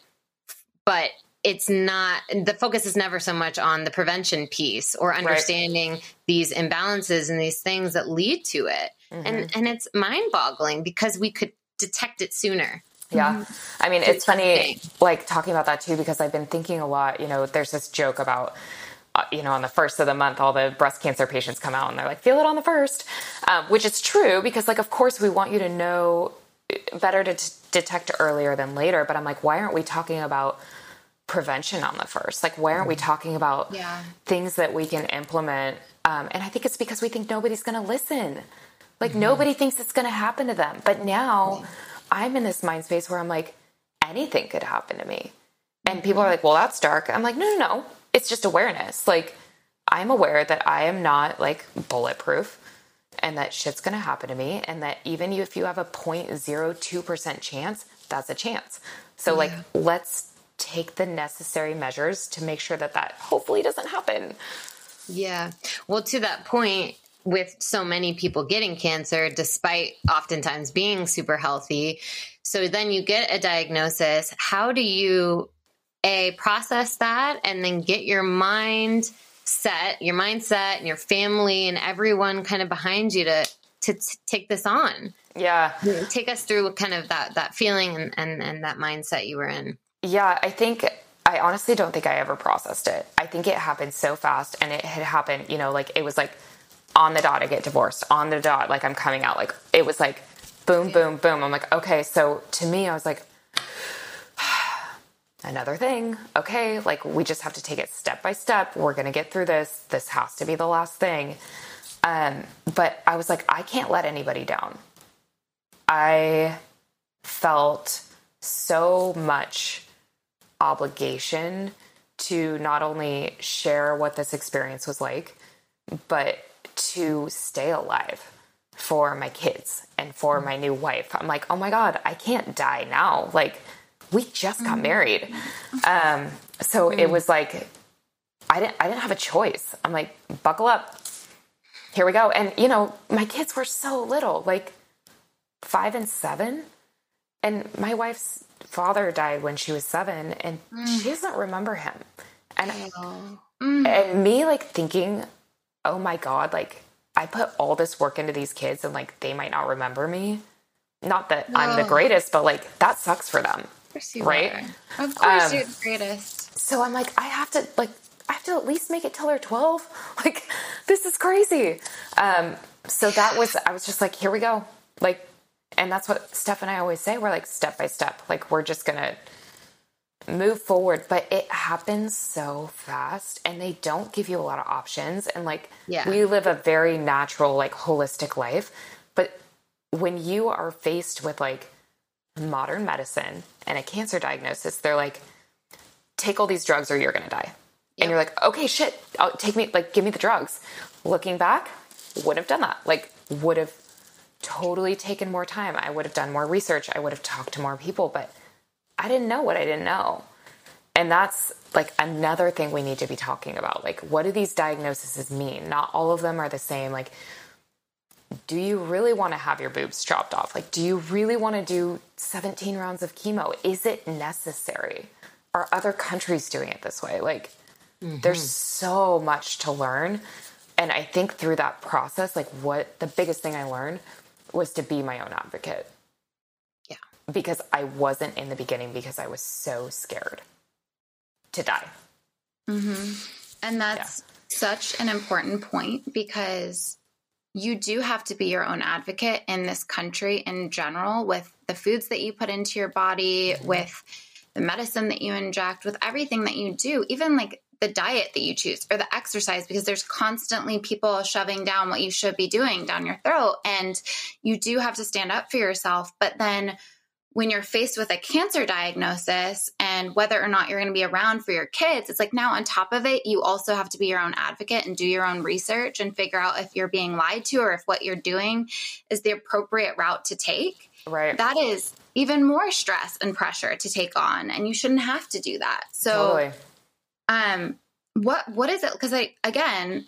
but it's not the focus is never so much on the prevention piece or understanding right. these imbalances and these things that lead to it mm-hmm. and and it's mind-boggling because we could detect it sooner yeah mm-hmm. i mean it's funny like talking about that too because i've been thinking a lot you know there's this joke about uh, you know, on the first of the month, all the breast cancer patients come out and they're like, feel it on the first, um, which is true because, like, of course, we want you to know better to t- detect earlier than later. But I'm like, why aren't we talking about prevention on the first? Like, why aren't we talking about yeah. things that we can implement? Um, and I think it's because we think nobody's going to listen. Like, mm-hmm. nobody thinks it's going to happen to them. But now I'm in this mind space where I'm like, anything could happen to me. And people are like, well, that's dark. I'm like, no, no, no it's just awareness. Like I'm aware that I am not like bulletproof and that shit's going to happen to me and that even if you have a 0.02% chance, that's a chance. So yeah. like let's take the necessary measures to make sure that that hopefully doesn't happen. Yeah. Well, to that point, with so many people getting cancer, despite oftentimes being super healthy. So then you get a diagnosis. How do you a process that and then get your mind set, your mindset and your family and everyone kind of behind you to to t- take this on. Yeah. Take us through kind of that that feeling and, and and that mindset you were in. Yeah, I think I honestly don't think I ever processed it. I think it happened so fast and it had happened, you know, like it was like on the dot I get divorced, on the dot like I'm coming out. Like it was like boom, boom, boom. I'm like, okay, so to me I was like, another thing. Okay, like we just have to take it step by step. We're going to get through this. This has to be the last thing. Um, but I was like, I can't let anybody down. I felt so much obligation to not only share what this experience was like, but to stay alive for my kids and for my new wife. I'm like, oh my God, I can't die now. Like, we just got mm-hmm. married. Um, so it was like, I didn't, I didn't have a choice. I'm like, buckle up. Here we go. And, you know, my kids were so little, like five and seven. And my wife's father died when she was seven, and mm. she doesn't remember him. And, mm. and me, like, thinking, oh my God, like, I put all this work into these kids, and, like, they might not remember me. Not that I'm the greatest, but, like, that sucks for them right? Are. Of course, um, you're the greatest. So I'm like, I have to like, I have to at least make it till they're 12. Like, this is crazy. Um, so that was, I was just like, here we go. Like, and that's what Steph and I always say. We're like step by step. Like, we're just gonna move forward. But it happens so fast, and they don't give you a lot of options. And like, yeah. we live a very natural, like, holistic life. But when you are faced with like modern medicine and a cancer diagnosis, they're like, take all these drugs or you're going to die. Yep. And you're like, okay, shit, I'll take me, like, give me the drugs. Looking back, would have done that. Like, would have totally taken more time. I would have done more research. I would have talked to more people, but I didn't know what I didn't know. And that's like another thing we need to be talking about. Like, what do these diagnoses mean? Not all of them are the same. Like, do you really want to have your boobs chopped off? Like, do you really want to do 17 rounds of chemo? Is it necessary? Are other countries doing it this way? Like, mm-hmm. there's so much to learn. And I think through that process, like, what the biggest thing I learned was to be my own advocate. Yeah. Because I wasn't in the beginning because I was so scared to die. Mm-hmm. And that's yeah. such an important point because you do have to be your own advocate in this country in general with the foods that you put into your body, mm-hmm. with the medicine that you inject, with everything that you do, even like the diet that you choose or the exercise, because there's constantly people shoving down what you should be doing down your throat. And you do have to stand up for yourself. But then when you're faced with a cancer diagnosis and whether or not you're going to be around for your kids, it's like now on top of it, you also have to be your own advocate and do your own research and figure out if you're being lied to or if what you're doing is the appropriate route to take. Right. That is even more stress and pressure to take on and you shouldn't have to do that. So totally. Um what what is it cuz I again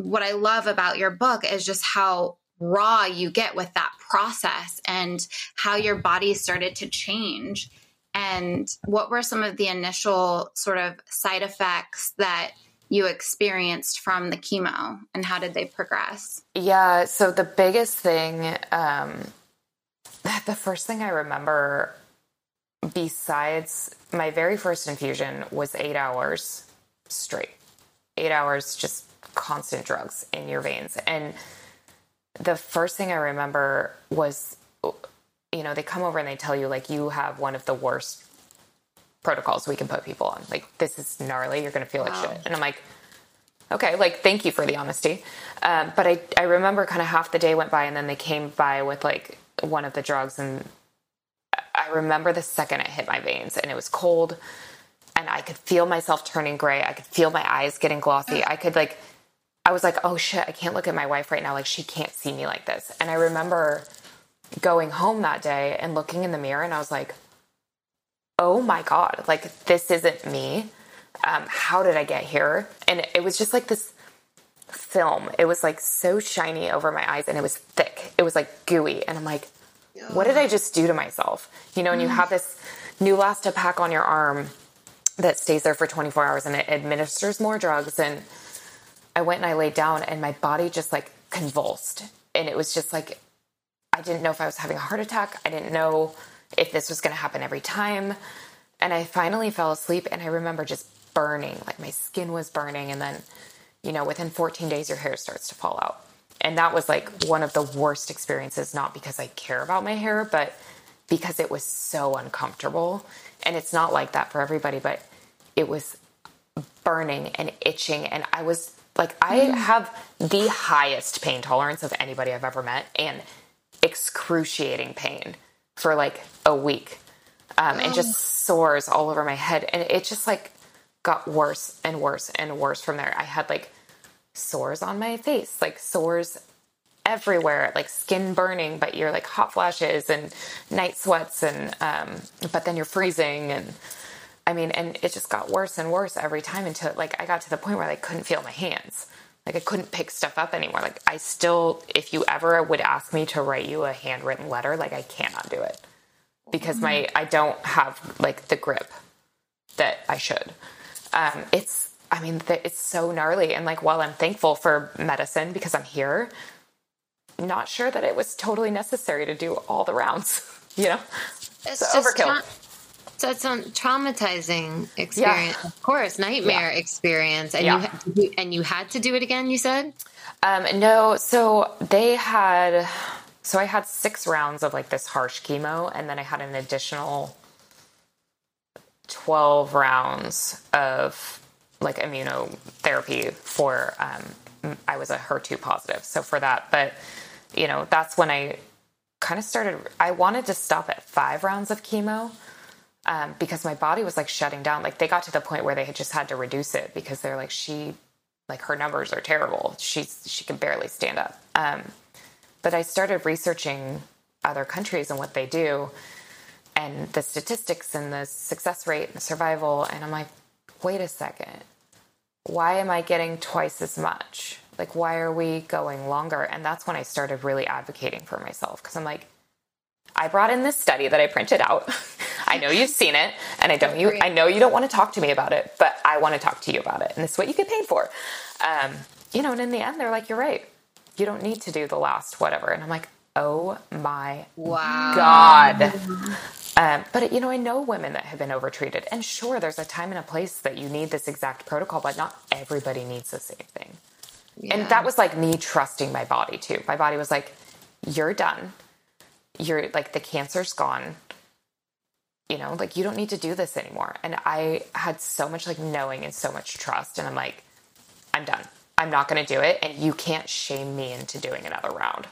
what I love about your book is just how raw you get with that process and how your body started to change. And what were some of the initial sort of side effects that you experienced from the chemo and how did they progress? Yeah so the biggest thing um the first thing i remember besides my very first infusion was eight hours straight eight hours, just constant drugs in your veins. And the first thing I remember was, you know, they come over and they tell you, like, you have one of the worst protocols we can put people on. Like, this is gnarly. You're going to feel like wow. shit. And I'm like, okay, like, thank you for the honesty. Um, but I, I remember kind of half the day went by and then they came by with like one of the drugs. And I remember the second it hit my veins and it was cold and I could feel myself turning gray. I could feel my eyes getting glossy. I could like, I was like, oh shit, I can't look at my wife right now. Like, she can't see me like this. And I remember going home that day and looking in the mirror and I was like, oh my God, like, this isn't me. Um, how did I get here? And it was just like this film. It was like so shiny over my eyes and it was thick. It was like gooey. And I'm like, what did I just do to myself? You know, and you mm. have this Neulasta pack on your arm that stays there for 24 hours and it administers more drugs. And I went and I laid down and my body just like convulsed. And it was just like, I didn't know if I was having a heart attack. I didn't know if this was going to happen every time. And I finally fell asleep and I remember just burning, like my skin was burning. And then, you know, within 14 days, your hair starts to fall out. And that was like one of the worst experiences, not because I care about my hair, but because it was so uncomfortable. And it's not like that for everybody, but it was burning and itching. And I was like, I mm. have the highest pain tolerance of anybody I've ever met and excruciating pain for like a week. Um, and just sores all over my head. And it just like got worse and worse and worse from there. I had like sores on my face, like sores everywhere, like skin burning, but you're like hot flashes and night sweats and um, but then you're freezing and I mean, and it just got worse and worse every time until like I got to the point where I couldn't feel my hands. Like I couldn't pick stuff up anymore. Like I still, if you ever would ask me to write you a handwritten letter, like I cannot do it because my mm-hmm. I don't have like the grip that I should. Um, it's, I mean, it's so gnarly. And like, while I'm thankful for medicine because I'm here, not sure that it was totally necessary to do all the rounds. You know, it's, it's overkill. Tra- so it's a traumatizing experience, yeah. of course, nightmare yeah. experience, and yeah. you and you had to do it again. You said, um, no. So they had, so I had six rounds of like this harsh chemo, and then I had an additional twelve rounds of like immunotherapy for. Um, I was a HER2 positive, so for that, but you know that's when I kind of started. I wanted to stop at five rounds of chemo um, because my body was like shutting down. Like they got to the point where they had just had to reduce it because they're like she, like her numbers are terrible. She's she can barely stand up. Um, but I started researching other countries and what they do, and the statistics and the success rate and the survival. And I'm like, wait a second, why am I getting twice as much? Like, why are we going longer? And that's when I started really advocating for myself because I'm like, I brought in this study that I printed out. I know you've seen it, and I don't you. I know you don't want to talk to me about it, but I want to talk to you about it, and this is what you get paid for. Um, you know, and in the end, they're like, "You're right. You don't need to do the last whatever." And I'm like, "Oh my wow. god!" Um, but you know, I know women that have been overtreated, and sure, there's a time and a place that you need this exact protocol, but not everybody needs the same thing. Yeah. And that was like me trusting my body too. My body was like, "You're done. You're like the cancer's gone you know, like you don't need to do this anymore. And I had so much like knowing and so much trust. And I'm like, I'm done. I'm not going to do it. And you can't shame me into doing another round.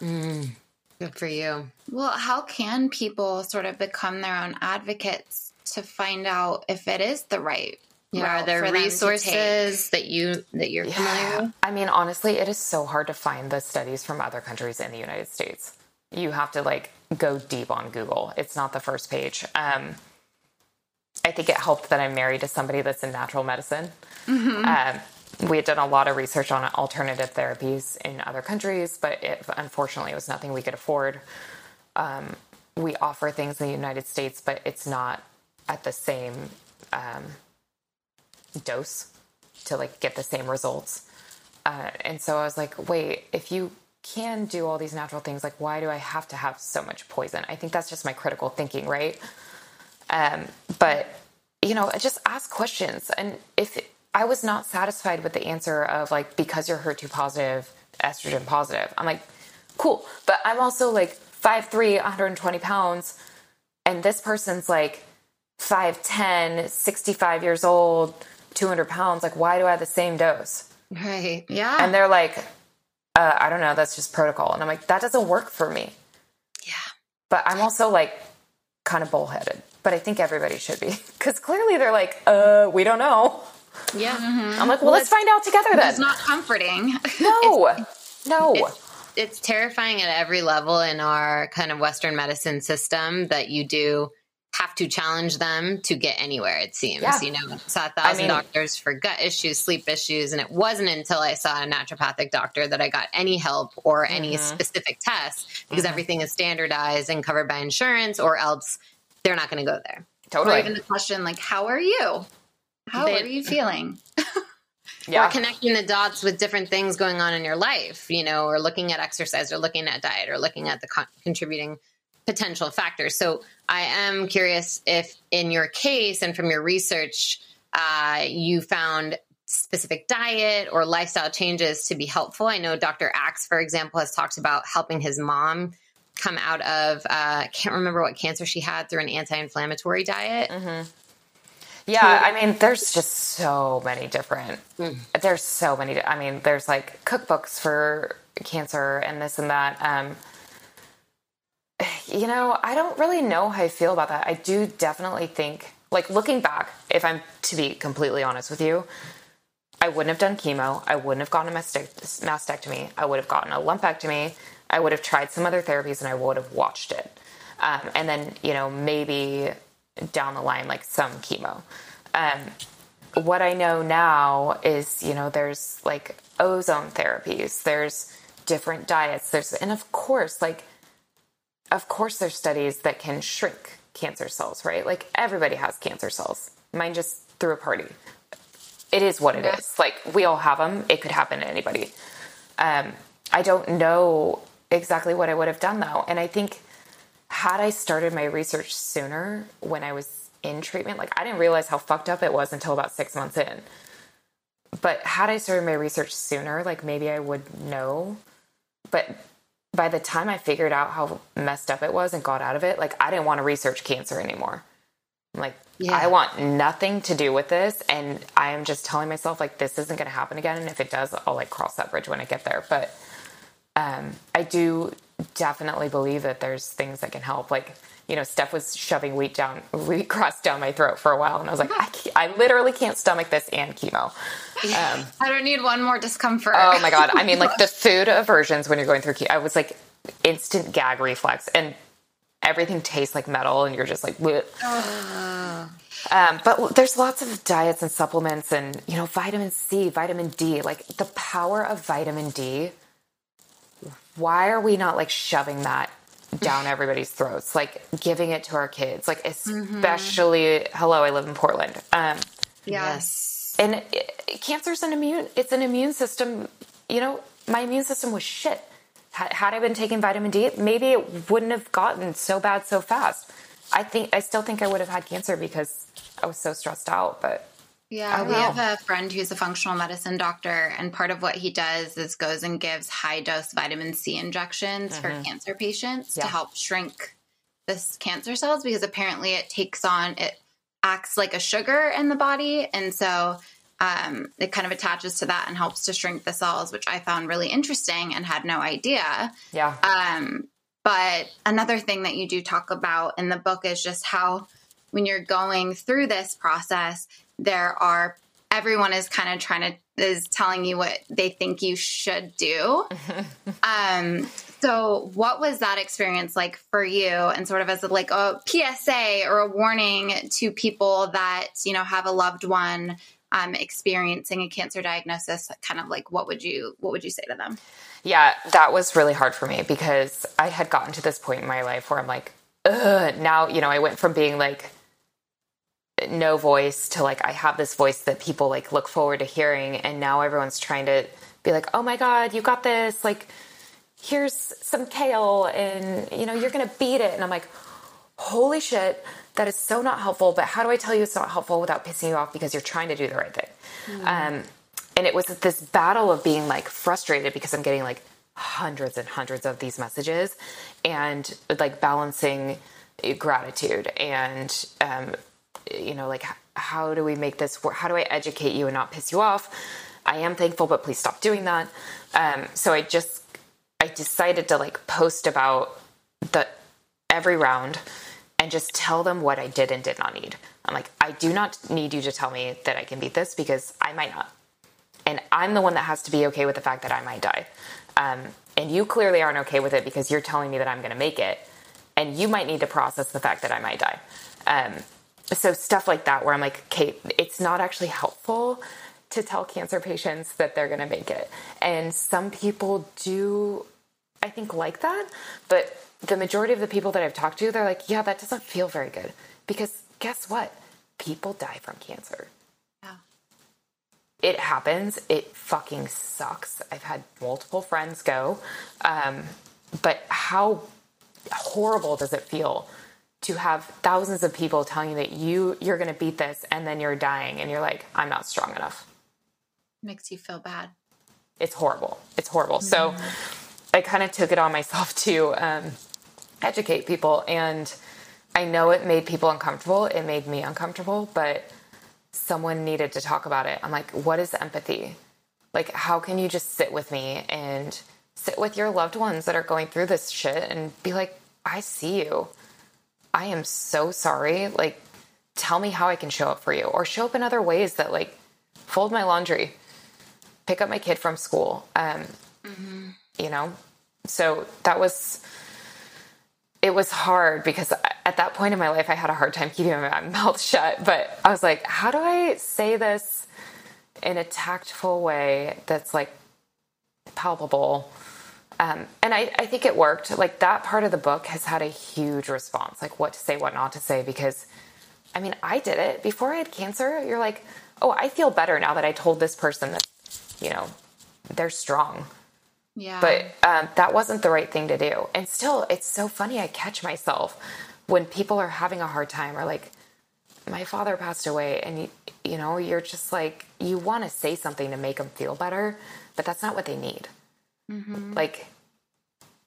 Mm, good for you. Well, how can people sort of become their own advocates to find out if it is the right yeah, are there resources that you that you're yeah. familiar with? I mean, honestly, it is so hard to find the studies from other countries in the United States. You have to like go deep on Google. It's not the first page. Um, I think it helped that I'm married to somebody that's in natural medicine. Mm-hmm. Um, we had done a lot of research on alternative therapies in other countries, but it, unfortunately, it was nothing we could afford. Um, we offer things in the United States, but it's not at the same um, dose to like get the same results. Uh, and so I was like, wait, if you can do all these natural things like why do i have to have so much poison i think that's just my critical thinking right um, but you know just ask questions and if I was not satisfied with the answer of like because you're HER2 positive, estrogen positive. I'm like, cool, but I'm also like 5'3", 120 pounds, and this person's like 5'10", 65 years old, 200 pounds. Like, why do I have the same dose? Right. Yeah. And they're like, uh, I don't know, that's just protocol. And I'm like, that doesn't work for me. Yeah. But I'm also like kind of bullheaded. But I think everybody should be because clearly they're like, uh, we don't know. Yeah. Mm-hmm. I'm like, well, well let's find out together then. It's not comforting. No, it's, no. It's, it's terrifying at every level in our kind of Western medicine system that you do have to challenge them to get anywhere, it seems. Yeah. You know, saw a thousand I mean, doctors for gut issues, sleep issues. And it wasn't until I saw a naturopathic doctor that I got any help or any mm-hmm. specific tests because mm-hmm. everything is standardized and covered by insurance, or else they're not going to go there. Totally. Or even the question like, how are you? How they, are you feeling? yeah. Or connecting the dots with different things going on in your life, you know, or looking at exercise or looking at diet or looking at the con- contributing potential factors. So I am curious if, in your case and from your research, uh, you found specific diet or lifestyle changes to be helpful. I know Dr. Axe, for example, has talked about helping his mom come out of uh, can't remember what cancer she had through an anti-inflammatory diet. Mm-hmm. Yeah, I mean, there's just so many different. Mm. There's so many. I mean, there's like cookbooks for cancer and this and that. Um, you know, I don't really know how I feel about that. I do definitely think, like, looking back, if I'm to be completely honest with you, I wouldn't have done chemo. I wouldn't have gotten a mastectomy. I would have gotten a lumpectomy. I would have tried some other therapies and I would have watched it. Um, and then, you know, maybe down the line, like some chemo. Um, what I know now is, you know, there's like ozone therapies, there's different diets, there's, and of course, like, of course, there's studies that can shrink cancer cells, right? Like everybody has cancer cells. Mine just threw a party. It is what it is. Like we all have them. It could happen to anybody. Um, I don't know exactly what I would have done though. And I think had I started my research sooner when I was in treatment, like I didn't realize how fucked up it was until about six months in. But had I started my research sooner, like maybe I would know. But by the time I figured out how messed up it was and got out of it, like I didn't want to research cancer anymore. I'm like, yeah. I want nothing to do with this. And I am just telling myself, like, this isn't going to happen again. And if it does, I'll like cross that bridge when I get there. But um, I do definitely believe that there's things that can help. Like, you know, Steph was shoving wheat down, wheatgrass down my throat for a while. And I was like, I, I literally can't stomach this and chemo. Um, I don't need one more discomfort. Oh my God. I mean, like the food aversions when you're going through chemo, I was like instant gag reflex and everything tastes like metal and you're just like, um, but there's lots of diets and supplements and, you know, vitamin C, vitamin D, like the power of vitamin D. Why are we not like shoving that down everybody's throats, like giving it to our kids, like especially, mm-hmm. hello, I live in Portland. Um, yes. And it, cancer's an immune, it's an immune system. You know, my immune system was shit. Had, had I been taking vitamin D, maybe it wouldn't have gotten so bad so fast. I think, I still think I would have had cancer because I was so stressed out, but yeah, we have a friend who's a functional medicine doctor, and part of what he does is goes and gives high dose vitamin C injections mm-hmm. for cancer patients yeah. to help shrink this cancer cells because apparently it takes on it acts like a sugar in the body, and so um, it kind of attaches to that and helps to shrink the cells, which I found really interesting and had no idea. Yeah. Um, but another thing that you do talk about in the book is just how when you're going through this process, there are everyone is kind of trying to is telling you what they think you should do. um, so what was that experience like for you and sort of as a, like a PSA or a warning to people that, you know, have a loved one um, experiencing a cancer diagnosis, kind of like what would you what would you say to them? Yeah, that was really hard for me because I had gotten to this point in my life where I'm like, Ugh, now, you know, I went from being like no voice to like I have this voice that people like look forward to hearing and now everyone's trying to be like, "Oh my god, you got this." Like here's some kale and you know, you're going to beat it. And I'm like, "Holy shit, that is so not helpful, but how do I tell you it's not helpful without pissing you off because you're trying to do the right thing?" Mm-hmm. Um, and it was this battle of being like frustrated because I'm getting like hundreds and hundreds of these messages and like balancing gratitude and, um, you know, like how do we make this work? How do I educate you and not piss you off? I am thankful, but please stop doing that. Um, so I just, I decided to like post about the every round and just tell them what I did and did not need. I'm like, I do not need you to tell me that I can beat this because I might not. And I'm the one that has to be okay with the fact that I might die. Um, and you clearly aren't okay with it because you're telling me that I'm going to make it. And you might need to process the fact that I might die. Um, so stuff like that, where I'm like, okay, it's not actually helpful to tell cancer patients that they're going to make it. And some people do, I think, like that. But the majority of the people that I've talked to, they're like, yeah, that doesn't feel very good. Because guess what? People die from cancer. Yeah. It happens. It fucking sucks. I've had multiple friends go. Um, but how horrible does it feel to have thousands of people telling you that you you're going to beat this and then you're dying and you're like i'm not strong enough. Makes you feel bad. It's horrible. It's horrible. Mm-hmm. so i kind of took it on myself to um, educate people and i know it made people uncomfortable. It made me uncomfortable but someone needed to talk about it. I'm like what is empathy? Like how can you just sit with me and sit with your loved ones that are going through this shit and be like i see you I am so sorry. Like, tell me how I can show up for you or show up in other ways that, like, fold my laundry, pick up my kid from school. Um, mm-hmm. You know? So that was, it was hard because at that point in my life, I had a hard time keeping my mouth shut. But I was like, how do I say this in a tactful way that's like palpable? Um, and I, I think it worked. Like that part of the book has had a huge response, like what to say, what not to say, because I mean, I did it before I had cancer. You're like, oh, I feel better now that I told this person that, you know, they're strong. Yeah. But um, that wasn't the right thing to do. And still, it's so funny. I catch myself when people are having a hard time or like, my father passed away, and you, you know, you're just like, you want to say something to make them feel better, but that's not what they need. Mm-hmm. Like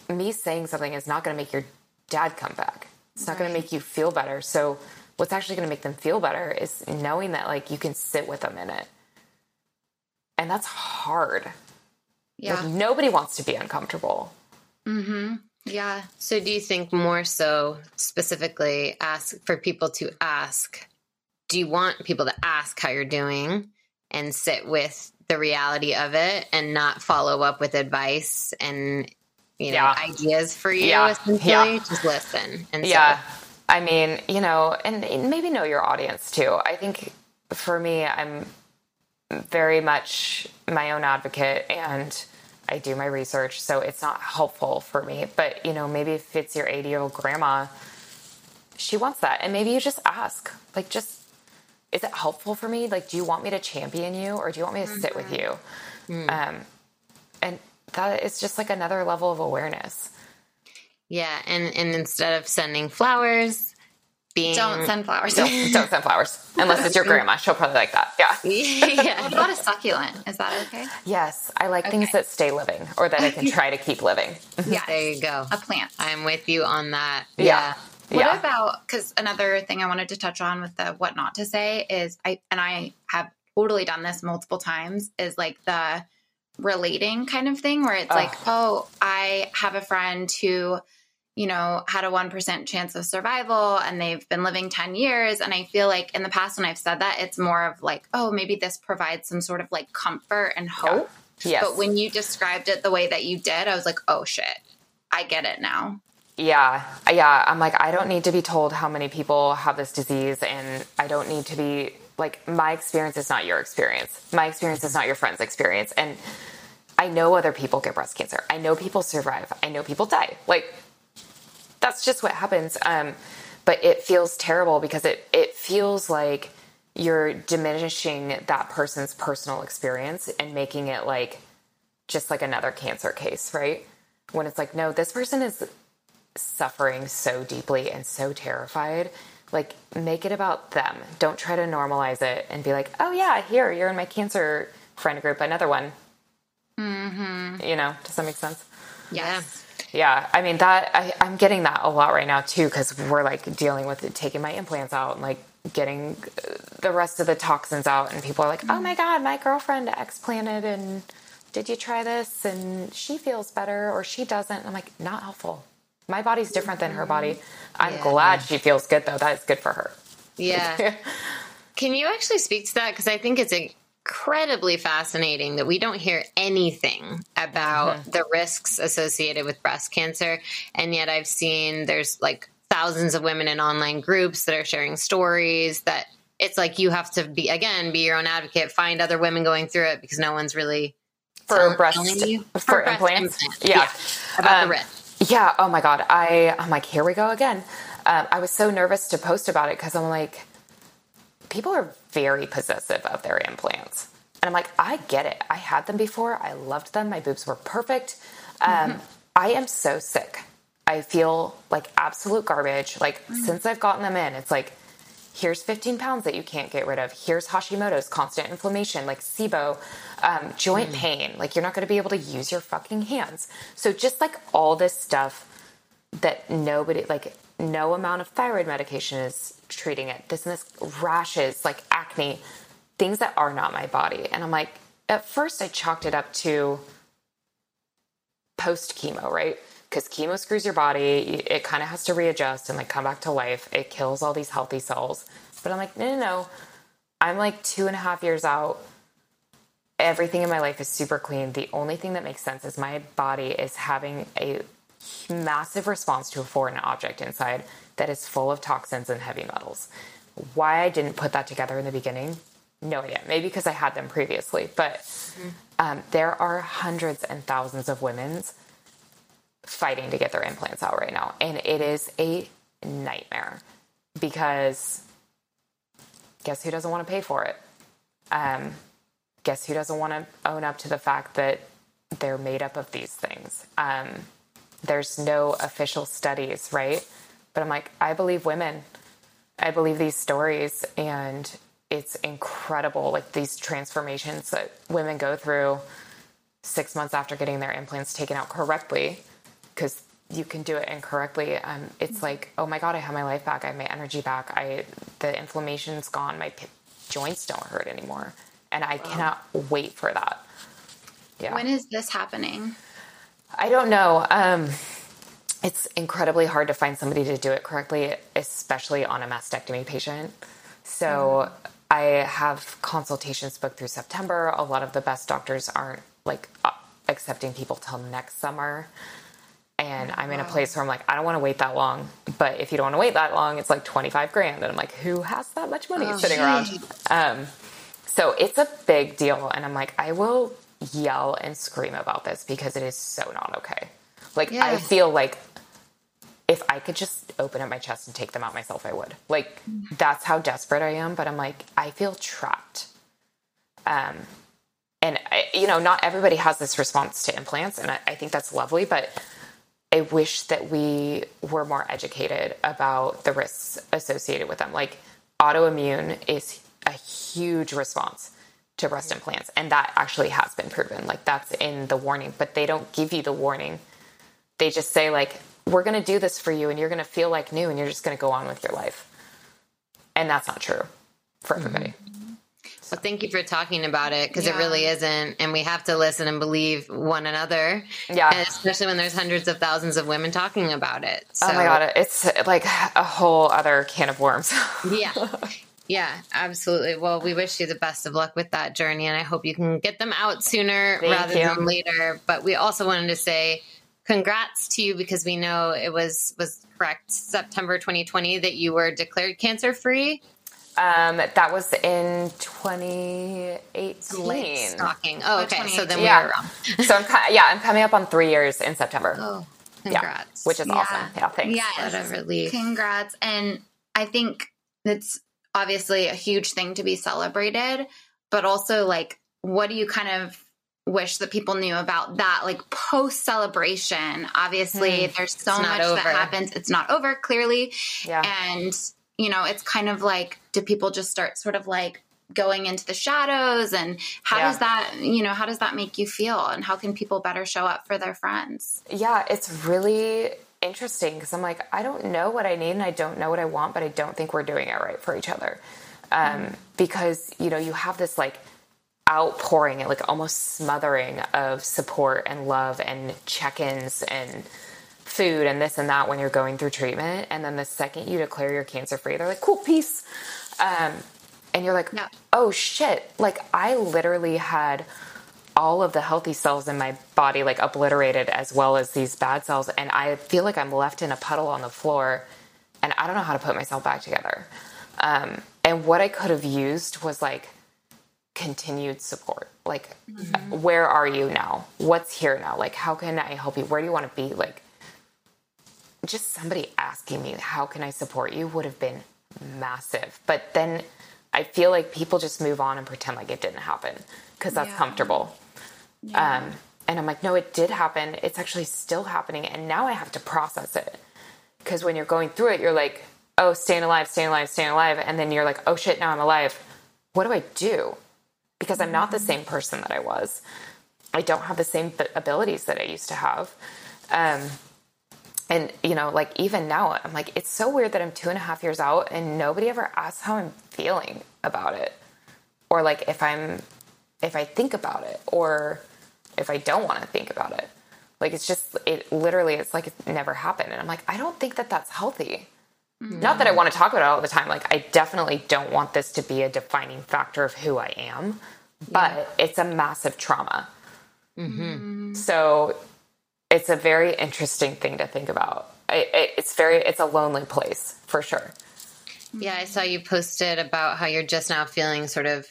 me saying something is not going to make your dad come back. It's not right. going to make you feel better. So what's actually going to make them feel better is knowing that like you can sit with them in it. And that's hard. Yeah. Like, nobody wants to be uncomfortable. Mm-hmm. Yeah. So do you think more so specifically ask for people to ask do you want people to ask how you're doing and sit with the reality of it and not follow up with advice and you know yeah. ideas for you yeah. essentially yeah. just listen and yeah so. i mean you know and maybe know your audience too i think for me i'm very much my own advocate and i do my research so it's not helpful for me but you know maybe if it's your 80 year old grandma she wants that and maybe you just ask like just is it helpful for me? Like, do you want me to champion you or do you want me to mm-hmm. sit with you? Mm. Um, and that is just like another level of awareness. Yeah. And, and instead of sending flowers, being, don't send flowers. Don't, don't send flowers unless it's your grandma. She'll probably like that. Yeah. yeah. What about a succulent? Is that okay? Yes. I like okay. things that stay living or that I can try to keep living. yeah. There you go. A plant. I'm with you on that. Yeah. yeah. What yeah. about because another thing I wanted to touch on with the what not to say is I and I have totally done this multiple times is like the relating kind of thing where it's like, oh, I have a friend who, you know, had a 1% chance of survival and they've been living 10 years. And I feel like in the past, when I've said that, it's more of like, oh, maybe this provides some sort of like comfort and hope. Yeah. Yes. But when you described it the way that you did, I was like, oh shit, I get it now. Yeah, yeah. I'm like, I don't need to be told how many people have this disease, and I don't need to be like, my experience is not your experience. My experience is not your friend's experience. And I know other people get breast cancer. I know people survive. I know people die. Like, that's just what happens. Um, but it feels terrible because it, it feels like you're diminishing that person's personal experience and making it like just like another cancer case, right? When it's like, no, this person is suffering so deeply and so terrified Like, make it about them. Don't try to normalize it and be like, oh, yeah, here, you're in my cancer friend group, another one. Mm-hmm. You know, does that make sense? Yes. Yeah. I mean, that, I, I'm getting that a lot right now, too, because we're like dealing with it, taking my implants out and like getting the rest of the toxins out. And people are like, oh my God, my girlfriend explanted and did you try this? And she feels better or she doesn't. I'm like, not helpful. My body's different than her body. I'm Yeah. glad she feels good though. That is good for her. Yeah. Can you actually speak to that? Because I think it's incredibly fascinating that we don't hear anything about the risks associated with breast cancer. And yet I've seen there's like thousands of women in online groups that are sharing stories that it's like you have to be, again, be your own advocate, find other women going through it because no one's really For breast, for, breast implants. implants. Yeah. about Um, the risk. Yeah. Oh my God. I, I'm like, here we go again. Um, I was so nervous to post about it because I'm like, people are very possessive of their implants. And I'm like, I get it. I had them before. I loved them. My boobs were perfect. Um, I am so sick. I feel like absolute garbage. Like, since I've gotten them in, it's like, here's 15 pounds that you can't get rid of. Here's Hashimoto's constant inflammation, like SIBO, um, joint pain. Like, you're not going to be able to use your fucking hands. So, just like all this stuff that nobody like no amount of thyroid medication is treating it this and this rashes like acne things that are not my body and i'm like at first i chalked it up to post chemo right because chemo screws your body. It kind of has to readjust and like come back to life. It kills all these healthy cells. But i'm like no no no. I'm like two and a half years out. Everything in my life is super clean. The only thing that makes sense is my body is having a massive response to a foreign object inside that is full of toxins and heavy metals. Why I didn't put that together in the beginning, no idea. Maybe because I had them previously, but um, there are hundreds and thousands of women fighting to get their implants out right now, and it is a nightmare because guess who doesn't want to pay for it? Um, guess who doesn't want to own up to the fact that they're made up of these things? Um, there's no official studies, right? But I'm like, I believe women. I believe these stories, and it's incredible. Like these transformations that women go through six months after getting their implants taken out correctly, because you can do it incorrectly. Um, it's like, oh my god, I have my life back. I have my energy back. I the inflammation's gone. My p- joints don't hurt anymore, and I cannot wait for that. Yeah. When is this happening? I don't know. Um, it's incredibly hard to find somebody to do it correctly, especially on a mastectomy patient. So I have consultations booked through September. A lot of the best doctors aren't like uh, accepting people till next summer. And I'm in a place where I'm like, I don't want to wait that long. But if you don't want to wait that long, it's like 25 grand. And I'm like, who has that much money sitting around? Um, so it's a big deal. And I'm like, I will yell and scream about this because it is so not okay. Like, I feel like if I could just open up my chest and take them out myself, I would. Like, that's how desperate I am. But I'm like, I feel trapped. Um, and I, you know, not everybody has this response to implants, and I, I think that's lovely. But I wish that we were more educated about the risks associated with them. Like autoimmune is a huge response to breast implants, and that actually has been proven. Like that's in the warning, but they don't give you the warning. They just say like, "We're going to do this for you, and you're going to feel like new, and you're just going to go on with your life." And that's not true for everybody. Mm-hmm. Well, thank you for talking about it because Yeah. it really isn't. And we have to listen and believe one another. Yeah. And especially when there's hundreds of thousands of women talking about it. So, Oh my god, it's like a whole other can of worms. yeah. Yeah, absolutely. Well, we wish you the best of luck with that journey. And I hope you can get them out sooner Thank rather you. than later. But we also wanted to say congrats to you because we know it was was correct September 2020 that you were declared cancer free. Um, that was in 2018. Late stalking. Oh, okay. So then we Yeah. were wrong. so I'm yeah, I'm coming up on three years in September. Oh, yeah, congrats. which is Yeah. awesome. Yeah, thanks. Yes. What a relief. Congrats. And I think it's obviously a huge thing to be celebrated, but also like, what do you kind of wish that people knew about that? Like post celebration, obviously, there's so. It's not much over. that happens. It's not over, clearly. Yeah. And you know, it's kind of like, do people just start sort of like going into the shadows and how yeah. does that you know how does that make you feel and how can people better show up for their friends yeah it's really interesting because i'm like i don't know what i need and i don't know what i want but i don't think we're doing it right for each other um, mm. because you know you have this like outpouring and like almost smothering of support and love and check-ins and food and this and that when you're going through treatment and then the second you declare you're cancer free they're like cool peace um, and you're like, yeah. oh shit. Like I literally had all of the healthy cells in my body like obliterated as well as these bad cells. And I feel like I'm left in a puddle on the floor and I don't know how to put myself back together. Um, and what I could have used was like continued support. Like, mm-hmm. where are you now? What's here now? Like, how can I help you? Where do you want to be? Like, just somebody asking me, how can I support you would have been massive. But then I feel like people just move on and pretend like it didn't happen because that's yeah. comfortable. Yeah. Um, and I'm like, no, it did happen. It's actually still happening. And now I have to process it. Because when you're going through it, you're like, oh, staying alive, staying alive, staying alive. And then you're like, oh shit, now I'm alive. What do I do? Because I'm not the same person that I was. I don't have the same abilities that I used to have. Um, and you know like even now i'm like it's so weird that i'm two and a half years out and nobody ever asks how i'm feeling about it or like if i'm if i think about it or if i don't want to think about it like it's just it literally it's like it never happened and i'm like i don't think that that's healthy mm-hmm. not that i want to talk about it all the time like i definitely don't want this to be a defining factor of who i am but yeah. it's a massive trauma mm-hmm. so it's a very interesting thing to think about. It, it, it's very, it's a lonely place for sure. Yeah, I saw you posted about how you're just now feeling sort of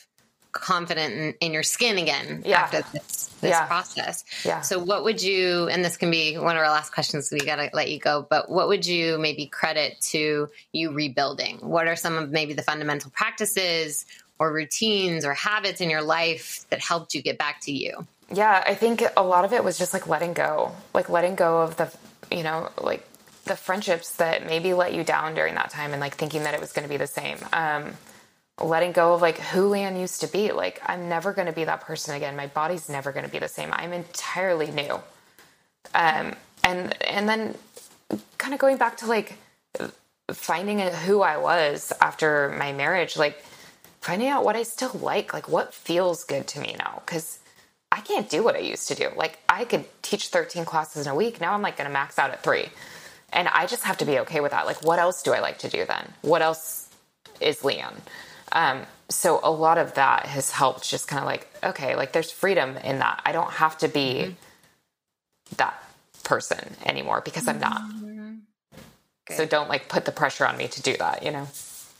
confident in, in your skin again yeah. after this, this yeah. process. Yeah. So, what would you, and this can be one of our last questions, we got to let you go, but what would you maybe credit to you rebuilding? What are some of maybe the fundamental practices or routines or habits in your life that helped you get back to you? Yeah, I think a lot of it was just like letting go, like letting go of the, you know, like the friendships that maybe let you down during that time and like thinking that it was going to be the same. Um, letting go of like who Leanne used to be. Like, I'm never going to be that person again. My body's never going to be the same. I'm entirely new. Um, and, and then kind of going back to like finding who I was after my marriage, like finding out what I still like, like what feels good to me now. Cause I can't do what I used to do. Like I could teach 13 classes in a week. Now I'm like going to max out at three. And I just have to be okay with that. Like, what else do I like to do then? What else is Leanne? Um, so a lot of that has helped just kind of like, okay, like there's freedom in that. I don't have to be mm-hmm. that person anymore because I'm not. Mm-hmm. So don't like put the pressure on me to do that, you know?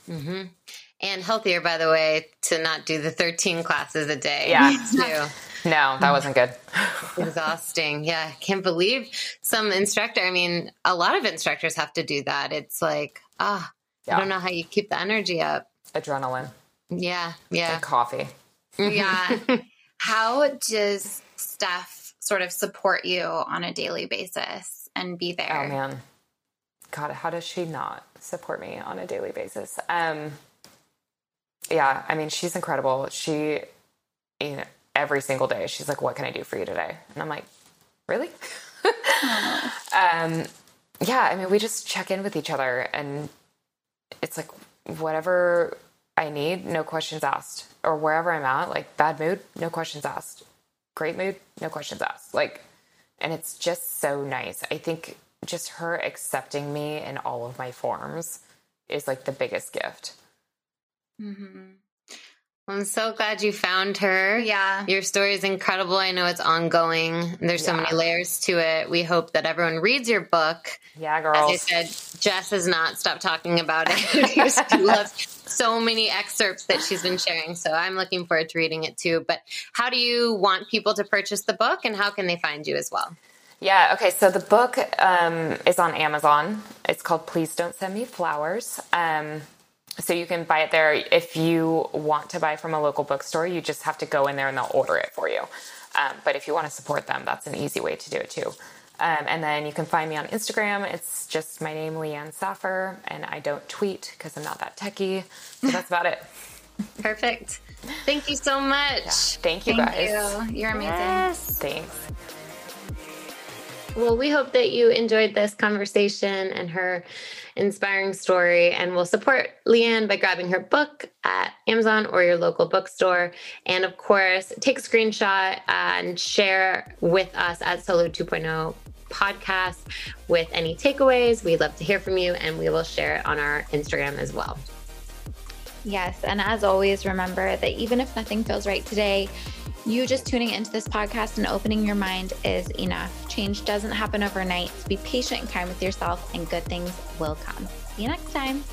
Mm-hmm. And healthier, by the way, to not do the 13 classes a day. Yeah. No, that wasn't good. Exhausting. Yeah. Can't believe some instructor. I mean, a lot of instructors have to do that. It's like, ah, yeah. I don't know how you keep the energy up. Adrenaline. Yeah. Yeah. And coffee. Yeah. how does Steph sort of support you on a daily basis and be there? Oh, man. God, how does she not support me on a daily basis? Um, yeah, I mean, she's incredible. She, you know, every single day. She's like, "What can I do for you today?" And I'm like, "Really?" um, yeah, I mean, we just check in with each other, and it's like whatever I need, no questions asked, or wherever I'm at, like bad mood, no questions asked, great mood, no questions asked, like, and it's just so nice. I think just her accepting me in all of my forms is like the biggest gift. Mm-hmm. I'm so glad you found her. Yeah. Your story is incredible. I know it's ongoing. There's so many layers to it. We hope that everyone reads your book. Yeah, girl. As I said, Jess has not stopped talking about it. she loves so many excerpts that she's been sharing. So I'm looking forward to reading it too. But how do you want people to purchase the book and how can they find you as well? Yeah, okay. So the book um, is on Amazon. It's called Please Don't Send Me Flowers. Um, so you can buy it there. If you want to buy from a local bookstore, you just have to go in there and they'll order it for you. Um, but if you want to support them, that's an easy way to do it too. Um, and then you can find me on Instagram. It's just my name, Leanne Saffer, and I don't tweet because I'm not that techie. So that's about it. Perfect. Thank you so much. Yeah. Thank you Thank guys. You. You're amazing. Yes. Thanks. Well, we hope that you enjoyed this conversation and her inspiring story. And we'll support Leanne by grabbing her book at Amazon or your local bookstore. And of course, take a screenshot and share with us at Solo 2.0 podcast with any takeaways. We'd love to hear from you, and we will share it on our Instagram as well. Yes. And as always, remember that even if nothing feels right today, you just tuning into this podcast and opening your mind is enough. Change doesn't happen overnight. So be patient and kind with yourself, and good things will come. See you next time.